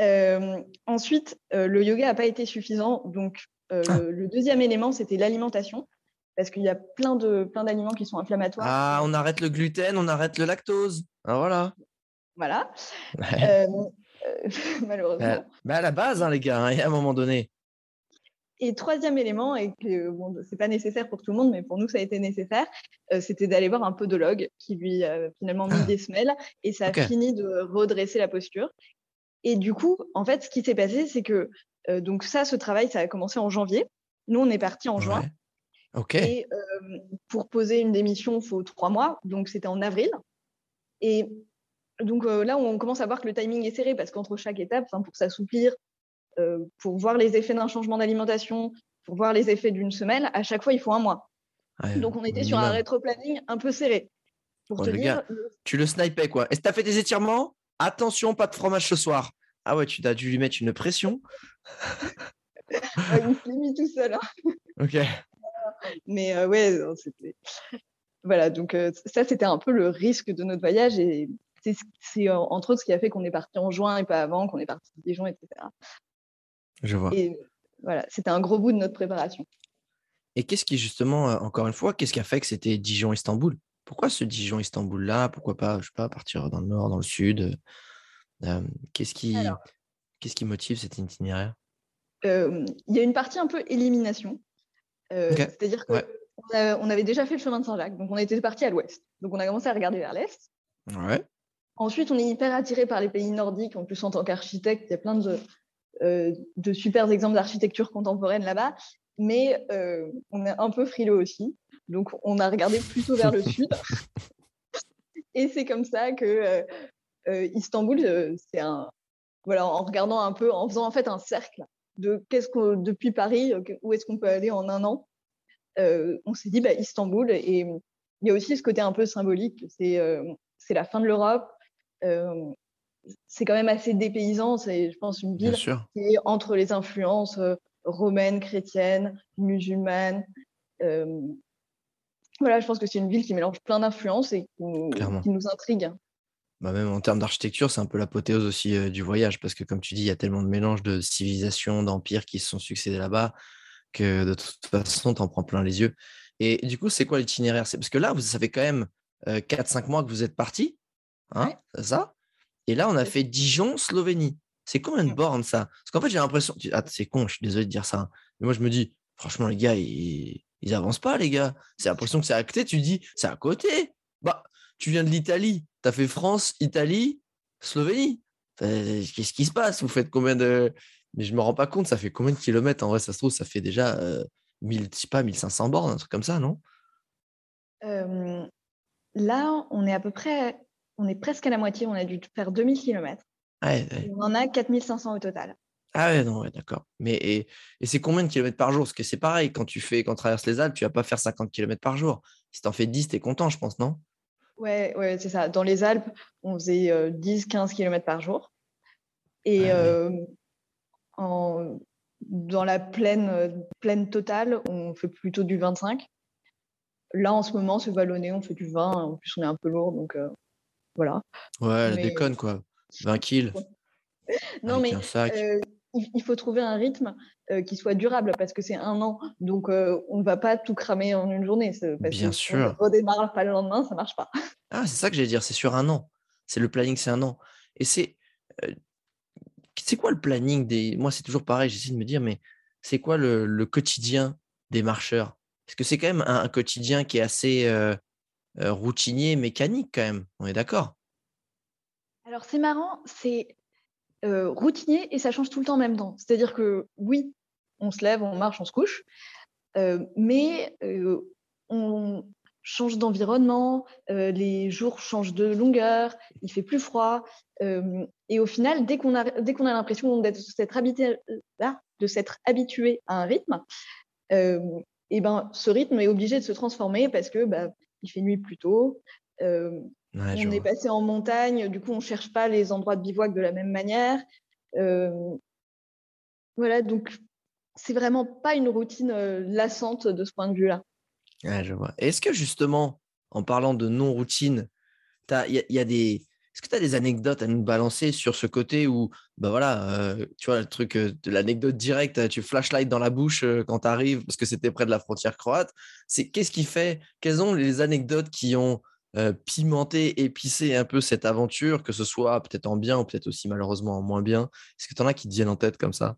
Euh, ensuite, le yoga n'a pas été suffisant. Donc, ah. le, deuxième élément, c'était l'alimentation. Parce qu'il y a plein, de, plein d'aliments qui sont inflammatoires. Ah, on arrête le gluten, on arrête le lactose. voilà. Voilà. malheureusement. Bah, bah, à la base, hein, les gars, hein, à un moment donné. Et troisième élément, et que bon, c'est pas nécessaire pour tout le monde, mais pour nous ça a été nécessaire, euh, c'était d'aller voir un podologue qui lui a finalement mis ah. des semelles et ça a fini de redresser la posture. Et du coup, en fait, ce qui s'est passé, c'est que euh, donc ça, ce travail, ça a commencé en janvier. Nous, on est parti en juin. Ok. Et euh, pour poser une démission, il faut trois mois. Donc c'était en avril. Et donc là, on commence à voir que le timing est serré parce qu'entre chaque étape, pour s'assouplir, pour voir les effets d'un changement d'alimentation, pour voir les effets d'une semelle, à chaque fois, il faut un mois. Donc, on était sur un rétro-planning un peu serré. Pour te dire, tu le snipais, quoi. Est-ce que tu as fait des étirements? Attention, pas de fromage ce soir. Ah ouais, tu as dû lui mettre une pression. il s'est mis tout seul. Hein. Ok. Mais euh, ouais, c'était. Voilà, donc euh, ça, c'était un peu le risque de notre voyage et c'est entre autres ce qui a fait qu'on est parti en juin et pas avant, qu'on est parti de Dijon, etc. Je vois. Et voilà, c'était un gros bout de notre préparation. Et qu'est-ce qui, justement, euh, encore une fois, qu'est-ce qui a fait que c'était Dijon-Istanbul? Pourquoi ce Dijon-Istanbul-là? Pourquoi pas, je sais pas, partir dans le nord, dans le sud? Qu'est-ce qui, qu'est-ce qui motive cet itinéraire? Il y a une partie un peu élimination. C'est-à-dire qu'on on avait déjà fait le chemin de Saint-Jacques, donc on était parti à l'ouest. Donc on a commencé à regarder vers l'est. Ouais. Ensuite, on est hyper attiré par les pays nordiques. En plus, en tant qu'architecte, il y a plein de, euh, de super exemples d'architecture contemporaine là-bas. Mais euh, on est un peu frileux aussi. Donc, on a regardé plutôt vers le sud. Et c'est comme ça que euh, Istanbul, c'est un. Voilà, en regardant un peu, en faisant en fait un cercle de qu'est-ce que depuis Paris, où est-ce qu'on peut aller en un an. on s'est dit bah, Istanbul et il y a aussi ce côté un peu symbolique. C'est c'est la fin de l'Europe. Euh, c'est quand même assez dépaysant. C'est, je pense, une ville qui est entre les influences euh, romaines, chrétiennes, musulmanes. Euh, voilà, je pense que c'est une ville qui mélange plein d'influences et qui, nous intrigue. Bah même en termes d'architecture, c'est un peu l'apothéose aussi du voyage, parce que comme tu dis, il y a tellement de mélanges de civilisations, d'empires qui se sont succédés là-bas, que de toute façon, tu en prends plein les yeux. Et du coup, c'est quoi l'itinéraire? C'est parce que là, vous savez quand même 4-5 mois que vous êtes parti, hein, c'est ça? Et là, on a fait Dijon, Slovénie. C'est combien de bornes ça? Parce qu'en fait, j'ai l'impression. Ah, c'est con, je suis désolé de dire ça. Hein, mais moi, je me dis, franchement, les gars, ils, ils avancent pas, les gars. C'est l'impression que c'est à côté. Tu dis, c'est à côté. Bah, tu viens de l'Italie. Tu as fait France, Italie, Slovénie. Qu'est-ce qui se passe? Vous faites combien de. Mais je me rends pas compte, ça fait combien de kilomètres? En vrai, ça se trouve, ça fait déjà euh, 1000, je sais pas, 1500 bornes, un truc comme ça, non? Là, on est à peu près, on est presque à la moitié, on a dû faire 2000 km. On en a 4500 au total. Ah ouais, non, d'accord. Mais et, c'est combien de kilomètres par jour? Parce que c'est pareil, quand tu fais, quand tu traverses les Alpes, tu vas pas faire 50 km par jour. Si tu en fais 10, tu es content, je pense, non? Ouais, ouais, c'est ça. Dans les Alpes, on faisait 10-15 km par jour. Et ah dans la plaine, plaine totale, on fait plutôt du 25. Là, en ce moment, c'est vallonné, on fait du vin. En plus, on est un peu lourd, donc euh, voilà. Ouais, mais... déconne, quoi. 20 kills. non, mais euh, il, faut trouver un rythme euh, qui soit durable parce que c'est un an. Donc, on ne va pas tout cramer en une journée. Bien sûr. on redémarre pas le lendemain, ça ne marche pas. Ah, c'est ça que j'allais dire. C'est sur un an. C'est le planning, c'est un an. Et c'est. c'est quoi le planning des. Moi, c'est toujours pareil. J'essaie de me dire, mais c'est quoi le quotidien des marcheurs? Parce que c'est quand même un, quotidien qui est assez euh, euh, routinier, mécanique quand même. On est d'accord? Alors c'est marrant, c'est euh, routinier et ça change tout le temps en même temps. C'est-à-dire que oui, on se lève, on marche, on se couche, mais on change d'environnement, les jours changent de longueur, il fait plus froid. et au final, dès qu'on a, a l'impression d'être habitué, de s'être habitué à un rythme, et ben, ce rythme est obligé de se transformer parce que bah, il fait nuit plus tôt. Euh, on est passé en montagne, du coup, on cherche pas les endroits de bivouac de la même manière. Euh, voilà, donc c'est vraiment pas une routine euh, lassante de ce point de vue-là. je vois. Est-ce que justement, en parlant de non-routine, il y, a des, est-ce que tu as des anecdotes à nous balancer sur ce côté où, bah voilà, euh, tu vois, le truc euh, de l'anecdote directe, tu flashlight dans la bouche euh, quand tu arrives parce que c'était près de la frontière croate. C'est qu'est-ce qui fait, quelles sont les anecdotes qui ont pimenté, épicé un peu cette aventure, que ce soit peut-être en bien ou peut-être aussi malheureusement en moins bien? Est-ce que tu en as qui te viennent en tête comme ça?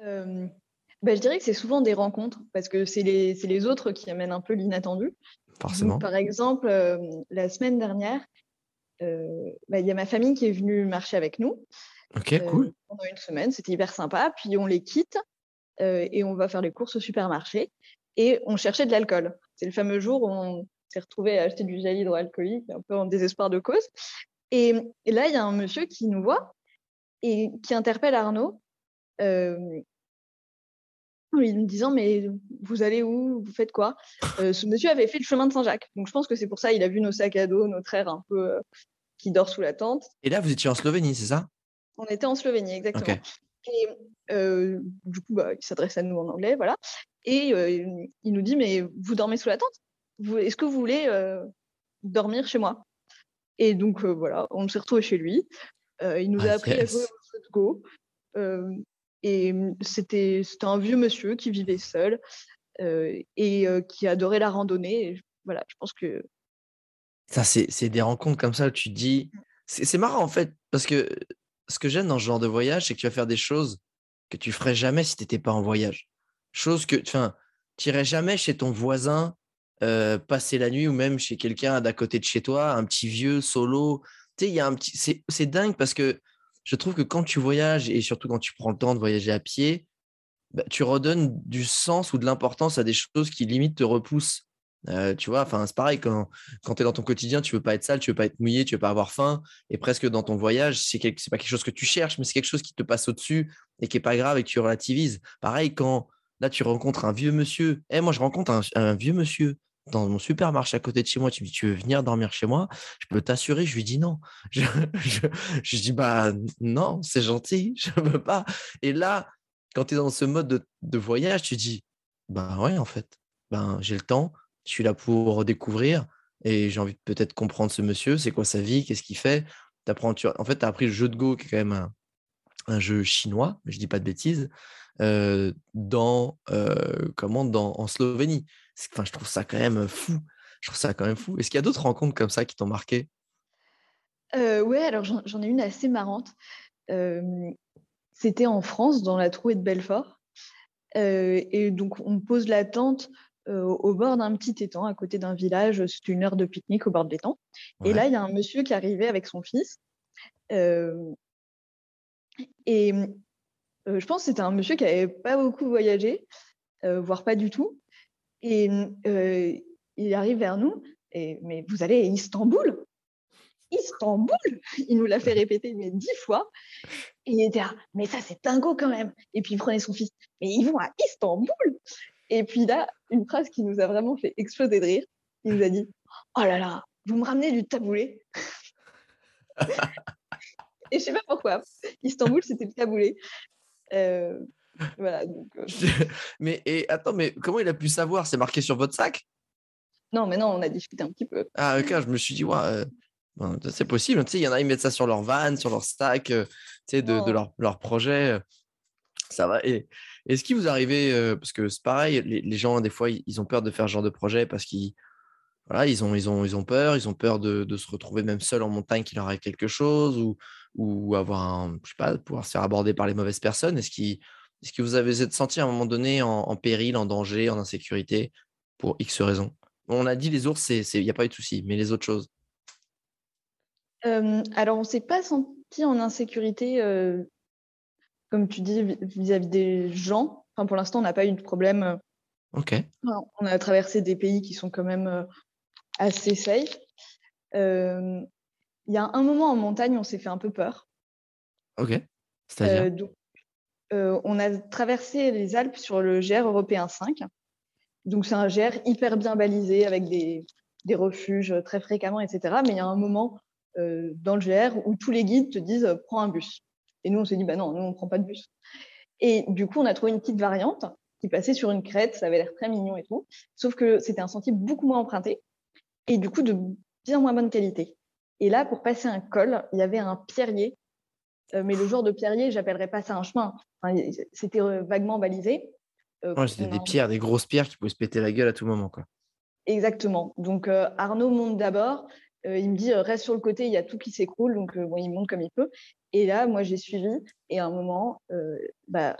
Bah, Je dirais que c'est souvent des rencontres parce que c'est les, les, autres qui amènent un peu l'inattendu. Forcément. par exemple, la semaine dernière, euh, bah, il y a ma famille qui est venue marcher avec nous. Ok, euh, cool. Pendant une semaine, c'était hyper sympa. Puis on les quitte euh, et on va faire les courses au supermarché. Et on cherchait de l'alcool. C'est le fameux jour où on s'est retrouvé à acheter du gel hydroalcoolique, un peu en désespoir de cause. Et, là, il y a un monsieur qui nous voit et qui interpelle Arnaud en lui disant Mais vous allez où? Vous faites quoi? Ce monsieur avait fait le chemin de Saint-Jacques. Donc je pense que c'est pour ça il a vu nos sacs à dos, notre air un peu qui dort sous la tente. Et là, vous étiez en Slovénie, c'est ça? On était en Slovénie, exactement. Et du coup, bah, il s'adresse à nous en anglais, voilà. Et il nous dit, mais vous dormez sous la tente? Est-ce que vous voulez dormir chez moi? Et donc, voilà, on s'est retrouvés chez lui. il nous a ah, appris à jouer au go. Et c'était un vieux monsieur qui vivait seul et qui adorait la randonnée. voilà, je pense que ça, c'est des rencontres comme ça où tu te dis. Mmh. C'est marrant en fait, parce que ce que j'aime dans ce genre de voyage, c'est que tu vas faire des choses que tu ferais jamais si tu n'étais pas en voyage. Chose que, enfin, tu n'irais jamais chez ton voisin euh, passer la nuit ou même chez quelqu'un d'à côté de chez toi, un petit vieux solo. Tu sais, il y a un petit. C'est dingue parce que je trouve que quand tu voyages et surtout quand tu prends le temps de voyager à pied, bah, tu redonnes du sens ou de l'importance à des choses qui limite te repoussent tu vois, enfin, c'est pareil quand, quand tu es dans ton quotidien, tu veux pas être sale, tu veux pas être mouillé, tu veux pas avoir faim. Et presque dans ton voyage, c'est n'est pas quelque chose que tu cherches, mais c'est quelque chose qui te passe au-dessus et qui est pas grave et que tu relativises. Pareil quand là, tu rencontres un vieux monsieur. Eh, moi, je rencontre un, vieux monsieur dans mon supermarché à côté de chez moi. Tu me dis, tu veux venir dormir chez moi? Je peux t'assurer. Je lui dis non. Je, je, dis, bah non, c'est gentil, je veux pas. Et là, quand tu es dans ce mode de, voyage, tu dis, bah ouais, en fait, ben, j'ai le temps je suis là pour découvrir et j'ai envie de peut-être comprendre ce monsieur, c'est quoi sa vie, qu'est-ce qu'il fait. Apprends, tu... En fait, tu as appris le jeu de Go, qui est quand même un, jeu chinois, je dis pas de bêtises, euh, dans, euh, comment, dans, en Slovénie. Enfin, je trouve ça quand même fou. Je trouve ça quand même fou. Est-ce qu'il y a d'autres rencontres comme ça qui t'ont marqué? Euh, Ouais, alors j'en ai une assez marrante. C'était en France, dans la trouée de Belfort. et donc, on pose la tente euh, au bord d'un petit étang, à côté d'un village. C'est une heure de pique-nique au bord de l'étang. Et là, il y a un monsieur qui arrivait avec son fils. Euh, et euh, je pense que c'était un monsieur qui n'avait pas beaucoup voyagé, voire pas du tout. Et il arrive vers nous. Et, mais vous allez à Istanbul Istanbul Il nous l'a fait répéter mais dix fois. Et il était là, mais ça c'est dingo quand même. Et puis il prenait son fils, mais ils vont à Istanbul et puis là, une phrase qui nous a vraiment fait exploser de rire. Il nous a dit Oh là là, vous me ramenez du taboulé. et je sais pas pourquoi. Istanbul, c'était le taboulé. Euh, voilà. Euh. mais et attends, mais comment il a pu savoir? C'est marqué sur votre sac? Non, mais non, on a discuté un petit peu. Ah ok, je me suis dit ouais, euh, c'est possible. Tu sais, il y en a ils mettent ça sur leur van, sur leur sac, tu sais, de, de, leur, leur projet. Ça va. Et, est-ce qu'il vous arrivait, euh, parce que c'est pareil, les, gens, des fois, ils ont peur de faire ce genre de projet parce qu'ils voilà, ils ont, ils ont, ils ont peur, ils ont peur de, de, se retrouver même seuls en montagne, qu'il leur arrive quelque chose, ou, ou avoir, un, je sais pas, pouvoir se faire aborder par les mauvaises personnes. Est-ce qu'il est que vous avez senti à un moment donné en, péril, en danger, en insécurité, pour X raisons? On a dit les ours, il n'y a pas eu de souci, mais les autres choses euh, Alors, on ne s'est pas senti en insécurité euh, comme tu dis, vis-à-vis des gens. Enfin, pour l'instant, on n'a pas eu de problème. Ok. On a traversé des pays qui sont quand même euh, assez safe. Il y a un moment en montagne, on s'est fait un peu peur. Ok. C'est-à-dire? On a traversé les Alpes sur le GR européen 5. Donc, c'est un GR hyper bien balisé avec des, refuges très fréquemment, etc. Mais il y a un moment dans le GR où tous les guides te disent prends un bus. Et nous, on s'est dit, bah non, nous, on prend pas de bus. Et du coup, on a trouvé une petite variante qui passait sur une crête, ça avait l'air très mignon et tout. Sauf que c'était un sentier beaucoup moins emprunté et du coup de bien moins bonne qualité. Et là, pour passer un col, il y avait un pierrier. Euh, mais le genre de pierrier, j'appellerais pas ça un chemin. c'était euh, vaguement balisé. Euh, c'était des pierres, des grosses pierres qui pouvaient se péter la gueule à tout moment. Quoi. Exactement. Donc Arnaud monte d'abord. il me dit reste sur le côté, il y a tout qui s'écroule. Donc bon, il monte comme il peut. Et là, moi, j'ai suivi. Et à un moment, bah,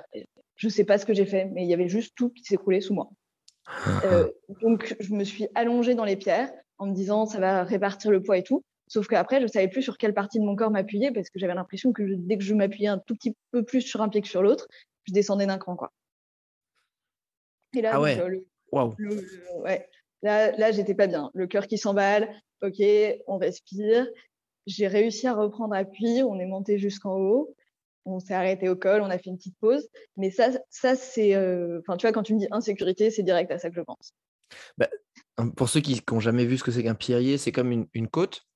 je ne sais pas ce que j'ai fait, mais il y avait juste tout qui s'écroulait sous moi. Donc, je me suis allongée dans les pierres en me disant, ça va répartir le poids et tout. Sauf qu'après, je ne savais plus sur quelle partie de mon corps m'appuyer parce que j'avais l'impression que dès que je m'appuyais un tout petit peu plus sur un pied que sur l'autre, je descendais d'un cran. Quoi. Et là, ah ouais. ouais. là, là j'étais pas bien. Le cœur qui s'emballe. Ok, on respire. J'ai réussi à reprendre appui, on est monté jusqu'en haut. on s'est arrêté au col, on a fait une petite pause. Mais ça, ça c'est. Enfin, tu vois, quand tu me dis insécurité, c'est direct à ça que je pense. Bah, pour ceux qui n'ont jamais vu ce que c'est qu'un pierrier, c'est comme une, côte,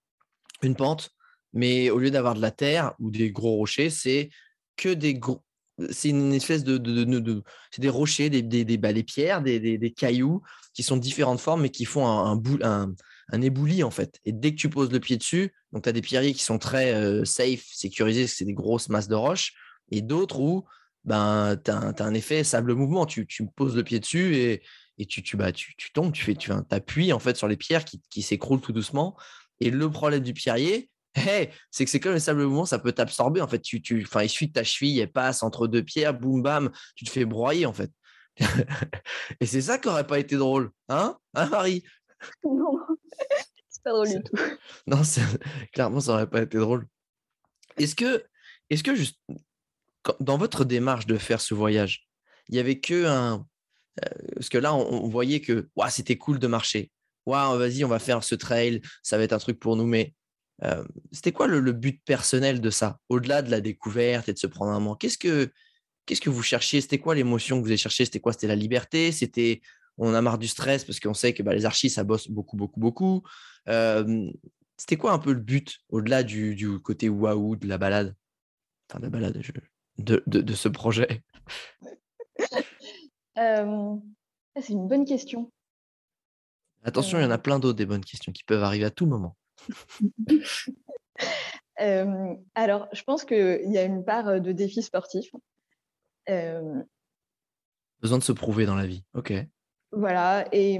une pente, mais au lieu d'avoir de la terre ou des gros rochers, c'est que des gros. C'est une espèce de. de, c'est des rochers, des, des, bah, pierres, des, cailloux qui sont de différentes formes mais qui font un, un, un, ébouli en fait. Et dès que tu poses le pied dessus, donc tu as des pierriers qui sont très euh, safe, sécurisés, c'est des grosses masses de roches, et d'autres où ben, tu as, un effet sable-mouvement. Tu, tu poses le pied dessus et, et tu, tu, bah, tu, tu tombes, tu fais, tu appuies en fait sur les pierres qui, qui s'écroulent tout doucement. Et le problème du pierrier, c'est que c'est comme le sable mouvement, ça peut t'absorber. En fait, tu, tu, il que ta cheville elle passe entre deux pierres, boum bam, tu te fais broyer en fait. et c'est ça qui n'aurait pas été drôle, hein, hein Marie? Non, c'est pas drôle du tout. Non, clairement, ça n'aurait pas été drôle. Est-ce que, est-ce que juste dans votre démarche de faire ce voyage, il y avait que un, parce que là, on, voyait que c'était cool de marcher. Vas-y, on va faire ce trail, ça va être un truc pour nous. Mais c'était quoi le, but personnel de ça Au-delà de la découverte et de se prendre un moment, qu'est-ce que, qu'est-ce que vous cherchiez? C'était quoi l'émotion que vous avez cherché C'était quoi? C'était la liberté? C'était on a marre du stress parce qu'on sait que bah, les archis, ça bosse beaucoup, beaucoup, beaucoup. c'était quoi un peu le but au-delà du, côté waouh de la balade? Enfin, de la balade, de, de, de ce projet. C'est une bonne question. Attention, il y en a plein d'autres des bonnes questions qui peuvent arriver à tout moment. alors, je pense qu'il y a une part de défi sportif. Besoin de se prouver dans la vie. Ok. Voilà. Et,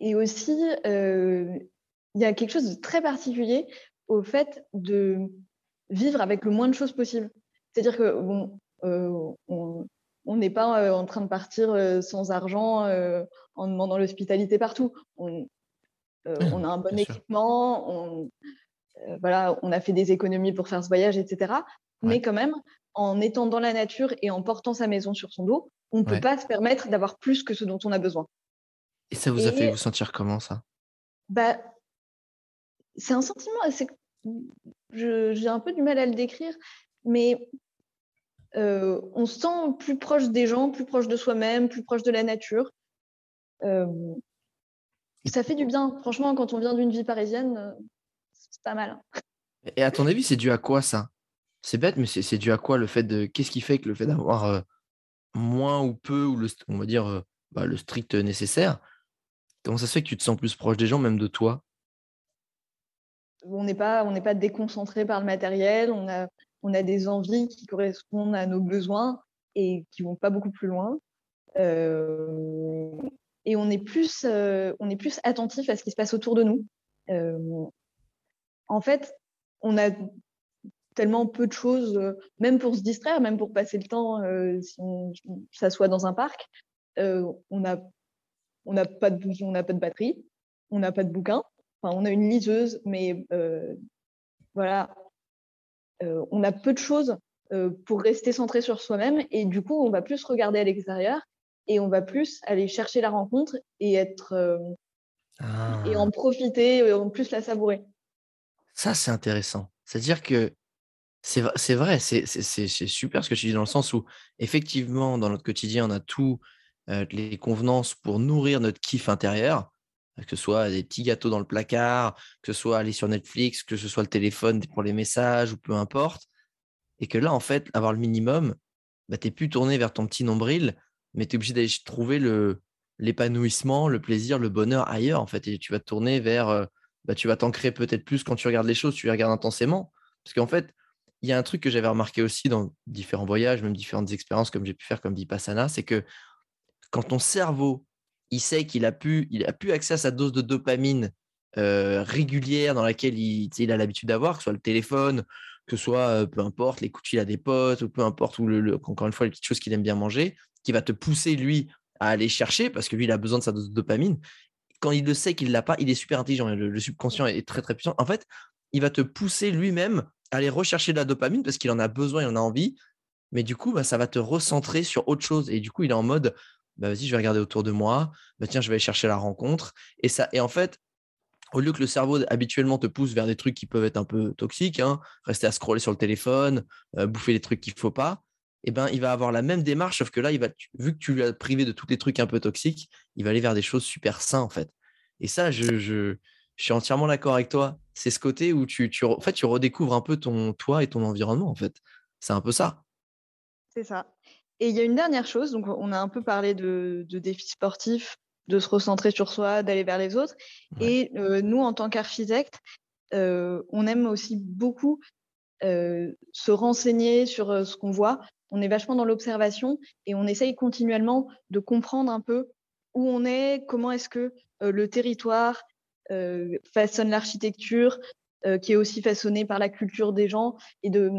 et aussi, il y a quelque chose de très particulier au fait de vivre avec le moins de choses possible. C'est-à-dire que bon, on, on n'est pas euh, en train de partir euh, sans argent euh, en demandant l'hospitalité partout. On, a un bon équipement, on, voilà, on a fait des économies pour faire ce voyage, etc. Mais quand même, en étant dans la nature et en portant sa maison sur son dos, on ne peut pas se permettre d'avoir plus que ce dont on a besoin. Et ça vous a fait vous sentir comment ça? Bah, C'est un sentiment, j'ai un peu du mal à le décrire, mais euh, on se sent plus proche des gens, plus proche de soi-même, plus proche de la nature. Euh, ça fait du bien. Franchement, quand on vient d'une vie parisienne, euh, c'est pas mal. Et à ton avis, c'est dû à quoi ça? C'est bête, mais c'est dû à quoi le fait de. Qu'est-ce qui fait que le fait d'avoir moins ou peu, ou le, on va dire bah, le strict nécessaire, comment ça se fait que tu te sens plus proche des gens, même de toi? On n'est pas, on pas déconcentré par le matériel, on a, on a des envies qui correspondent à nos besoins et qui vont pas beaucoup plus loin. Euh, et on est plus, euh, on est plus attentif à ce qui se passe autour de nous. Euh, en fait, on a tellement peu de choses, même pour se distraire, même pour passer le temps, si on s'assoit dans un parc, on n'a on n'a pas de on n'a pas de batterie, on n'a pas de bouquin. Enfin, on a une liseuse, mais voilà, on a peu de choses euh, pour rester centré sur soi-même et du coup, on va plus regarder à l'extérieur et on va plus aller chercher la rencontre et être euh, et en ah. profiter et en plus la savourer. Ça, c'est intéressant. C'est-à-dire que c'est vrai, c'est super ce que tu dis dans le sens où effectivement, dans notre quotidien, on a tous les convenances pour nourrir notre kiff intérieur que ce soit des petits gâteaux dans le placard, que ce soit aller sur Netflix, que ce soit le téléphone pour les messages ou peu importe. Et que là, en fait, avoir le minimum, bah, tu n'es plus tourné vers ton petit nombril, mais tu es obligé d'aller trouver le, l'épanouissement, le plaisir, le bonheur ailleurs, en fait. Et tu vas tourner vers, euh, bah, tu vas t'ancrer peut-être plus quand tu regardes les choses, tu les regardes intensément. Parce qu'en fait, il y a un truc que j'avais remarqué aussi dans différents voyages, même différentes expériences comme j'ai pu faire comme Vipassana, c'est que quand ton cerveau il sait qu'il a pu, il accès à sa dose de dopamine euh, régulière dans laquelle il, a l'habitude d'avoir, que ce soit le téléphone, que ce soit euh, peu importe les coups de à des potes, ou peu importe, ou encore une fois les petites choses qu'il aime bien manger, qui va te pousser lui à aller chercher parce que lui il a besoin de sa dose de dopamine. Quand il le sait qu'il l'a pas, il est super intelligent. Le, subconscient est très très puissant. En fait, il va te pousser lui-même à aller rechercher de la dopamine parce qu'il en a besoin, il en a envie. Mais du coup, bah, ça va te recentrer sur autre chose. Et du coup, il est en mode bah, vas-y, je vais regarder autour de moi, bah, tiens, je vais aller chercher la rencontre. Et, ça, et en fait, au lieu que le cerveau habituellement te pousse vers des trucs qui peuvent être un peu toxiques, hein, rester à scroller sur le téléphone, euh, bouffer des trucs qu'il ne faut pas, eh ben, il va avoir la même démarche, sauf que là, il va, vu que tu lui as privé de tous les trucs un peu toxiques, il va aller vers des choses super sains, en fait. Et ça, je, suis entièrement d'accord avec toi. C'est ce côté où tu, tu, en fait, tu redécouvres un peu ton toi et ton environnement, en fait. C'est un peu ça. C'est ça. Et il y a une dernière chose, donc on a un peu parlé de, défis sportifs, de se recentrer sur soi, d'aller vers les autres. Et euh, nous, en tant qu'architectes, euh, on aime aussi beaucoup euh, se renseigner sur ce qu'on voit. On est vachement dans l'observation et on essaye continuellement de comprendre un peu où on est, comment est-ce que le territoire façonne l'architecture, qui est aussi façonnée par la culture des gens, et de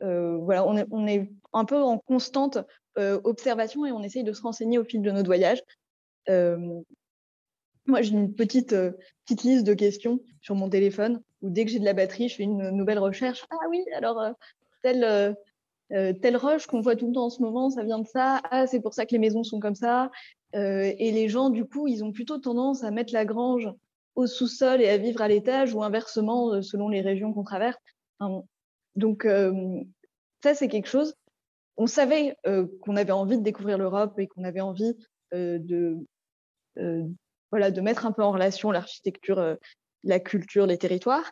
voilà, on est, un peu en constante observation et on essaye de se renseigner au fil de notre voyage. moi, j'ai une petite, petite liste de questions sur mon téléphone où dès que j'ai de la batterie, je fais une nouvelle recherche. Ah oui, alors telle roche qu'on voit tout le temps en ce moment, ça vient de ça. Ah, c'est pour ça que les maisons sont comme ça. et les gens, du coup, ils ont plutôt tendance à mettre la grange au sous-sol et à vivre à l'étage ou inversement selon les régions qu'on traverse. Donc, ça, c'est quelque chose on savait euh, qu'on avait envie de découvrir l'Europe et qu'on avait envie euh, de, euh, voilà, de mettre un peu en relation l'architecture, la culture, les territoires.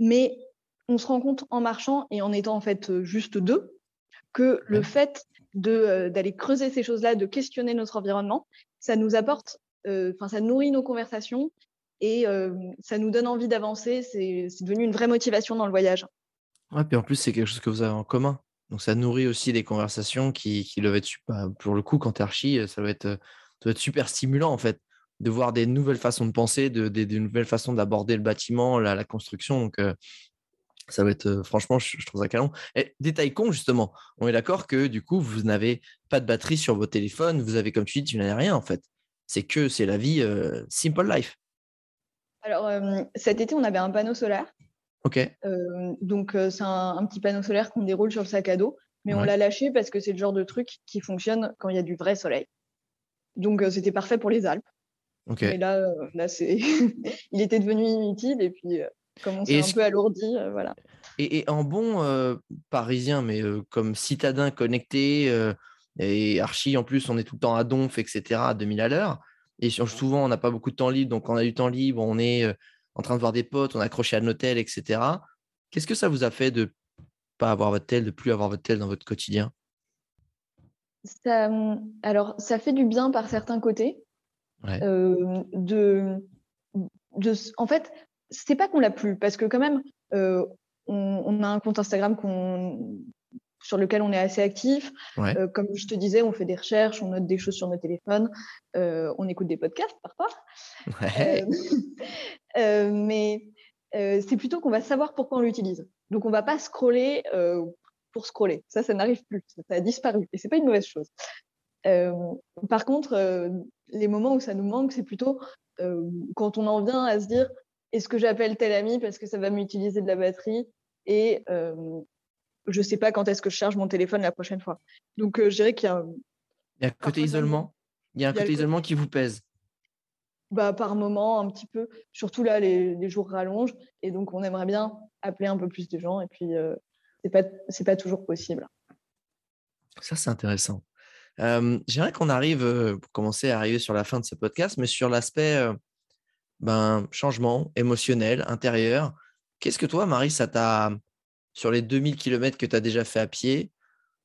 Mais on se rend compte en marchant et en étant en fait juste deux que le fait d'aller creuser ces choses-là, de questionner notre environnement, ça nous apporte, enfin ça nourrit nos conversations et ça nous donne envie d'avancer. C'est devenu une vraie motivation dans le voyage. Ouais, puis en plus, c'est quelque chose que vous avez en commun. Donc ça nourrit aussi des conversations qui, qui doivent être, bah, pour le coup, quand tu archi, ça doit, être, doit être super stimulant en fait, de voir des nouvelles façons de penser, de, des, nouvelles façons d'aborder le bâtiment, la, construction. Donc ça va être, franchement, je, trouve ça canon. Et détail con, justement, on est d'accord que du coup, vous n'avez pas de batterie sur vos téléphones, vous avez, comme tu dis, tu n'avez rien en fait. C'est que c'est la vie simple life. Alors, cet été, on avait un panneau solaire Donc, c'est un, petit panneau solaire qu'on déroule sur le sac à dos, mais on l'a lâché parce que c'est le genre de truc qui fonctionne quand il y a du vrai soleil. Donc, c'était parfait pour les Alpes. Ok. Et là, là c'est il était devenu inutile et puis, comme on s'est un peu alourdi, voilà. Et, en bon parisien, mais comme citadin connecté et archi, en plus, on est tout le temps à donf, etc., à 2000 à l'heure. Et souvent, on n'a pas beaucoup de temps libre. Donc, quand on a du temps libre, on est en train de voir des potes, on est accroché à un hôtel, etc. Qu'est-ce que ça vous a fait de pas avoir votre tel, de plus avoir votre tel dans votre quotidien? Ça, Alors, ça fait du bien par certains côtés. Euh, de, de, en fait, c'est pas qu'on l'a plus, parce que quand même, euh, on, a un compte Instagram sur lequel on est assez actif. Euh, comme je te disais, on fait des recherches, on note des choses sur nos téléphones, on écoute des podcasts parfois. Ouais. Euh, mais euh, c'est plutôt qu'on va savoir pourquoi on l'utilise. Donc, on va pas scroller euh, pour scroller. Ça, ça n'arrive plus. Ça, a disparu. Et c'est pas une mauvaise chose. par contre, les moments où ça nous manque, c'est plutôt quand on en vient à se dire est-ce que j'appelle tel ami parce que ça va m'utiliser de la batterie? Et je sais pas quand est-ce que je charge mon téléphone la prochaine fois. Donc, je dirais qu'il y a. Il y a un côté isolement. Il y a un côté isolement qui vous pèse bah, par moment un petit peu. Surtout là, les, jours rallongent et donc on aimerait bien appeler un peu plus de gens et puis euh, c'est pas c'est pas toujours possible. Ça c'est intéressant. Euh, J'aimerais qu'on arrive euh, pour commencer à arriver sur la fin de ce podcast, mais sur l'aspect euh, ben, changement émotionnel intérieur. Qu'est-ce que toi, Marie, ça t'a sur les 2000 km que tu as déjà fait à pied,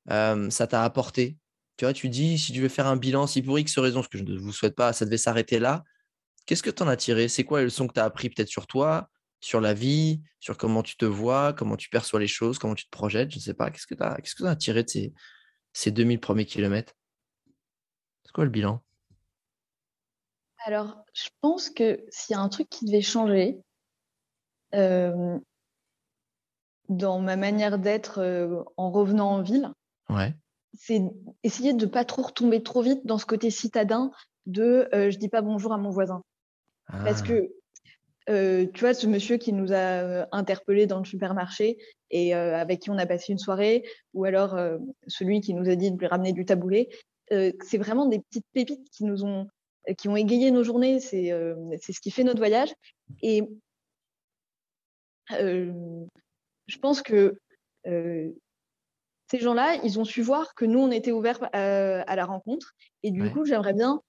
ça t'a apporté. Tu vois, tu dis, si tu veux faire un bilan, si pour X raison, ce que je ne vous souhaite pas, ça devait s'arrêter là, Qu'est-ce que tu en as tiré? C'est quoi les leçons que tu as appris peut-être sur toi, sur la vie, sur comment tu te vois, comment tu perçois les choses, comment tu te projettes? Je ne sais pas. Qu'est-ce que tu as, qu'est-ce que as tiré de ces, ces 2000 premiers kilomètres? C'est quoi le bilan? Alors, je pense que s'il y a un truc qui devait changer euh, dans ma manière d'être euh, en revenant en ville, c'est essayer de ne pas trop retomber trop vite dans ce côté citadin de euh, je dis pas bonjour à mon voisin. Parce ah. que, euh, tu vois, ce monsieur qui nous a euh, interpellés dans le supermarché et avec qui on a passé une soirée, ou alors celui qui nous a dit de lui ramener du taboulet, c'est vraiment des petites pépites qui nous ont qui ont égayé nos journées. C'est ce qui fait notre voyage. Et je pense que ces gens-là, ils ont su voir que nous, on était ouverts à la rencontre. Et du coup, j'aimerais bien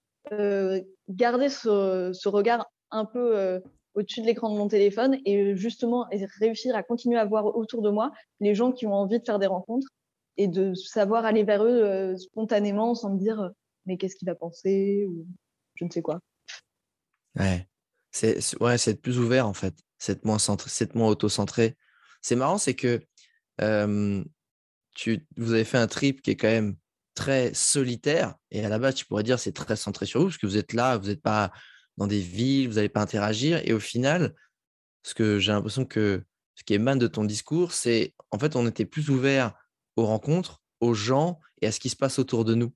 garder ce, regard un peu au-dessus de l'écran de mon téléphone et justement réussir à continuer à voir autour de moi les gens qui ont envie de faire des rencontres et de savoir aller vers eux spontanément sans me dire mais qu'est-ce qu'il va penser? ou je ne sais quoi. Ouais, c'est ouais, être plus ouvert en fait, c'est moins centré, moins auto-centré. C'est marrant, c'est que tu, vous avez fait un trip qui est quand même très solitaire et à la base tu pourrais dire c'est très centré sur vous parce que vous êtes là, vous n'êtes pas dans des villes, vous n'allez pas interagir et au final, ce que j'ai l'impression que ce qui émane de ton discours, c'est en fait on était plus ouvert aux rencontres, aux gens et à ce qui se passe autour de nous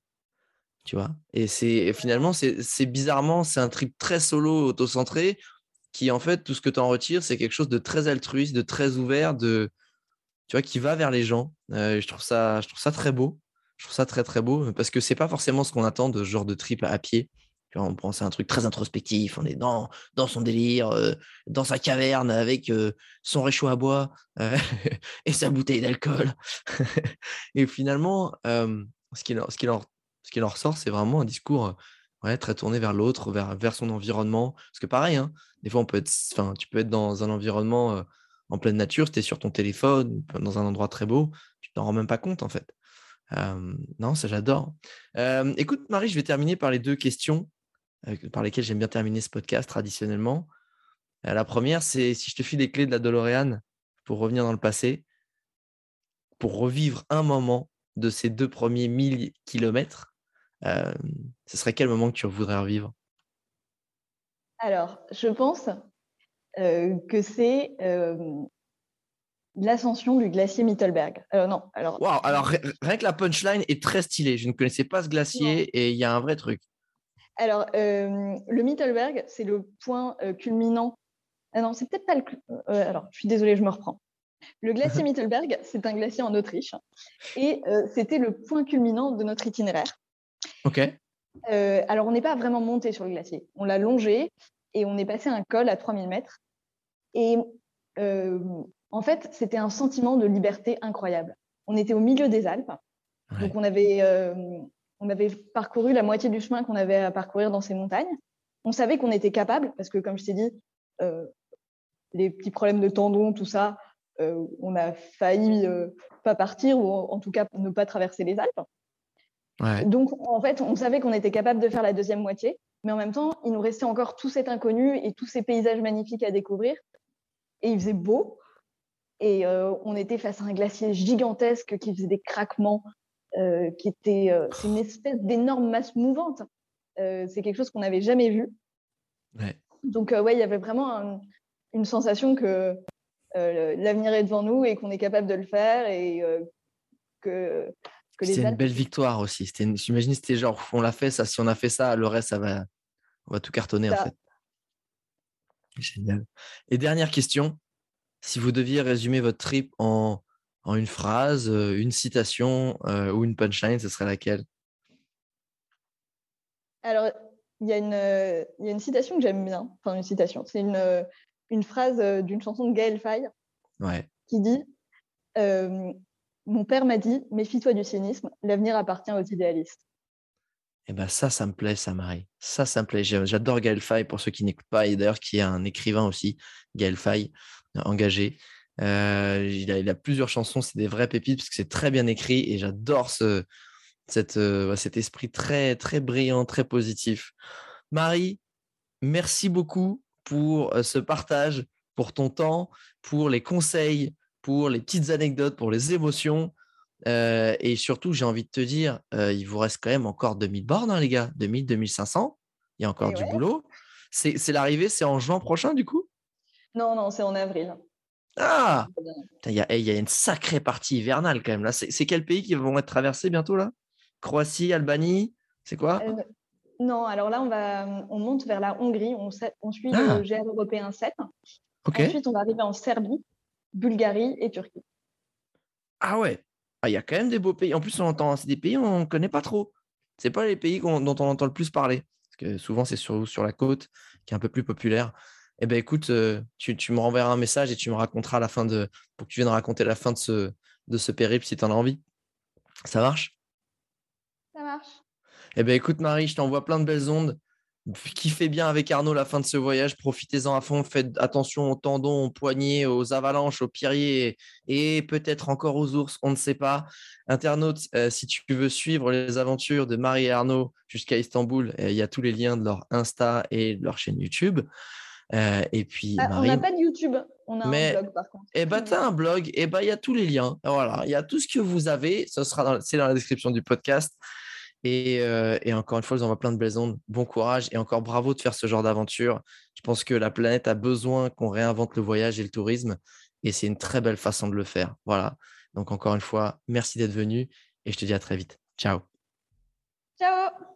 tu vois? Et c'est finalement, c'est bizarrement, c'est un trip très solo, auto-centré, qui en fait, tout ce que tu en retires, c'est quelque chose de très altruiste, de très ouvert, de, tu vois, qui va vers les gens. Euh, je, trouve ça, je trouve ça très beau. Je trouve ça très, très beau, parce que c'est pas forcément ce qu'on attend de ce genre de trip à pied. On pense à un truc très introspectif, on est dans, dans son délire, euh, dans sa caverne avec euh, son réchaud à bois et sa bouteille d'alcool. et finalement, ce qu'il ce qui leur ce qui en ressort, c'est vraiment un discours très tourné vers l'autre, vers, son environnement. Parce que pareil, hein, des fois, on peut être, tu peux être dans un environnement en pleine nature, tu es sur ton téléphone, dans un endroit très beau, tu t'en rends même pas compte en fait. non, ça j'adore. écoute, Marie, je vais terminer par les deux questions par lesquelles j'aime bien terminer ce podcast traditionnellement. la première, c'est si je te file les clés de la DeLorean pour revenir dans le passé, pour revivre un moment de ces deux premiers 1000 kilomètres, ce serait quel moment que tu voudrais revivre? Alors, je pense que c'est l'ascension du glacier Mittelberg. non, alors. alors rien que la punchline est très stylée. Je ne connaissais pas ce glacier et il y a un vrai truc. Alors, le Mittelberg, c'est le point culminant. Ah non, c'est peut-être pas le. alors, je suis désolée, je me reprends. Le glacier Mittelberg, c'est un glacier en Autriche et c'était le point culminant de notre itinéraire. Ok. Euh, alors, on n'est pas vraiment monté sur le glacier. On l'a longé et on est passé un col à 3000 mètres. Et euh, en fait, c'était un sentiment de liberté incroyable. On était au milieu des Alpes. Donc, on avait, euh, on avait parcouru la moitié du chemin qu'on avait à parcourir dans ces montagnes. On savait qu'on était capable, parce que, comme je t'ai dit, les petits problèmes de tendons, tout ça, on a failli pas partir ou en tout cas ne pas traverser les Alpes. Donc, en fait, on savait qu'on était capable de faire la deuxième moitié, mais en même temps, il nous restait encore tout cet inconnu et tous ces paysages magnifiques à découvrir. Et il faisait beau. Et euh, on était face à un glacier gigantesque qui faisait des craquements, euh, qui était. Euh, une espèce d'énorme masse mouvante. c'est quelque chose qu'on n'avait jamais vu. Donc, ouais, il y avait vraiment une sensation que l'avenir est devant nous et qu'on est capable de le faire et que c'est une belle victoire aussi. J'imagine c'était genre, on l'a fait, ça, si on a fait ça, le reste, ça va, on va tout cartonner en fait. Génial. Et dernière question, si vous deviez résumer votre trip en, en une phrase, euh, une citation euh, ou une punchline, ce serait laquelle? Alors, il y, a une, y a une citation que j'aime bien, enfin une citation, c'est une, une phrase euh, d'une chanson de Gaël Faye ouais. qui dit mon père m'a dit méfie-toi du cynisme, l'avenir appartient aux idéalistes. Eh ben ça, ça me plaît, ça, Marie. Ça, ça me plaît. J'adore Gaël Faye, pour ceux qui n'écoutent pas, et d'ailleurs qui est un écrivain aussi, Gaël Faye, engagé. Euh, il, a, plusieurs chansons, c'est des vrais pépites parce que c'est très bien écrit et j'adore ce, euh, cet esprit très, très brillant, très positif. Marie, merci beaucoup pour euh, ce partage, pour ton temps, pour les conseils, pour les petites anecdotes, pour les émotions. Euh, et surtout, j'ai envie de te dire, euh, il vous reste quand même encore 2000 bornes, hein, les gars. 2000, 2500. Il y a encore du boulot. C'est l'arrivée, c'est en juin prochain, du coup? Non, non, c'est en avril. Ah Il y, a, y a une sacrée partie hivernale quand même. là. C'est quels pays qui vont être traversés bientôt là? Croatie, Albanie C'est quoi? Euh, Non, alors là, on, va, on monte vers la Hongrie. On, on suit ah. le GR européen 7. Ensuite, on va arriver en Serbie. Bulgarie et Turquie. Ah ouais, ah, il y a quand même des beaux pays. En plus, on entend, c'est des pays on ne connaît pas trop. C'est pas les pays dont on entend le plus parler. parce que souvent c'est sur, sur la côte qui est un peu plus populaire. Eh ben écoute, euh, tu, tu, me renverras un message et tu me raconteras la fin de, pour que tu viennes raconter la fin de ce, de ce périple si tu en as envie. Ça marche? Ça marche. Eh ben écoute Marie, je t'envoie plein de belles ondes kiffez bien avec Arnaud la fin de ce voyage, profitez-en à fond, faites attention aux tendons, aux poignets, aux avalanches, aux pierriers et peut-être encore aux ours, on ne sait pas. Internaute, euh, si tu veux suivre les aventures de Marie et Arnaud jusqu'à Istanbul, euh, il y a tous les liens de leur Insta et de leur chaîne YouTube. Euh, et puis, ah, on n'a pas de YouTube, on a un blog par contre. Eh bien, tu as un blog, et eh ben, il y a tous les liens. Voilà, il y a tout ce que vous avez, ce sera c'est dans la description du podcast. Euh, et, encore une fois, je vous envoie plein de belles ondes. Bon courage et encore bravo de faire ce genre d'aventure. Je pense que la planète a besoin qu'on réinvente le voyage et le tourisme. Et c'est une très belle façon de le faire. Voilà. Donc encore une fois, merci d'être venu et je te dis à très vite. Ciao. Ciao.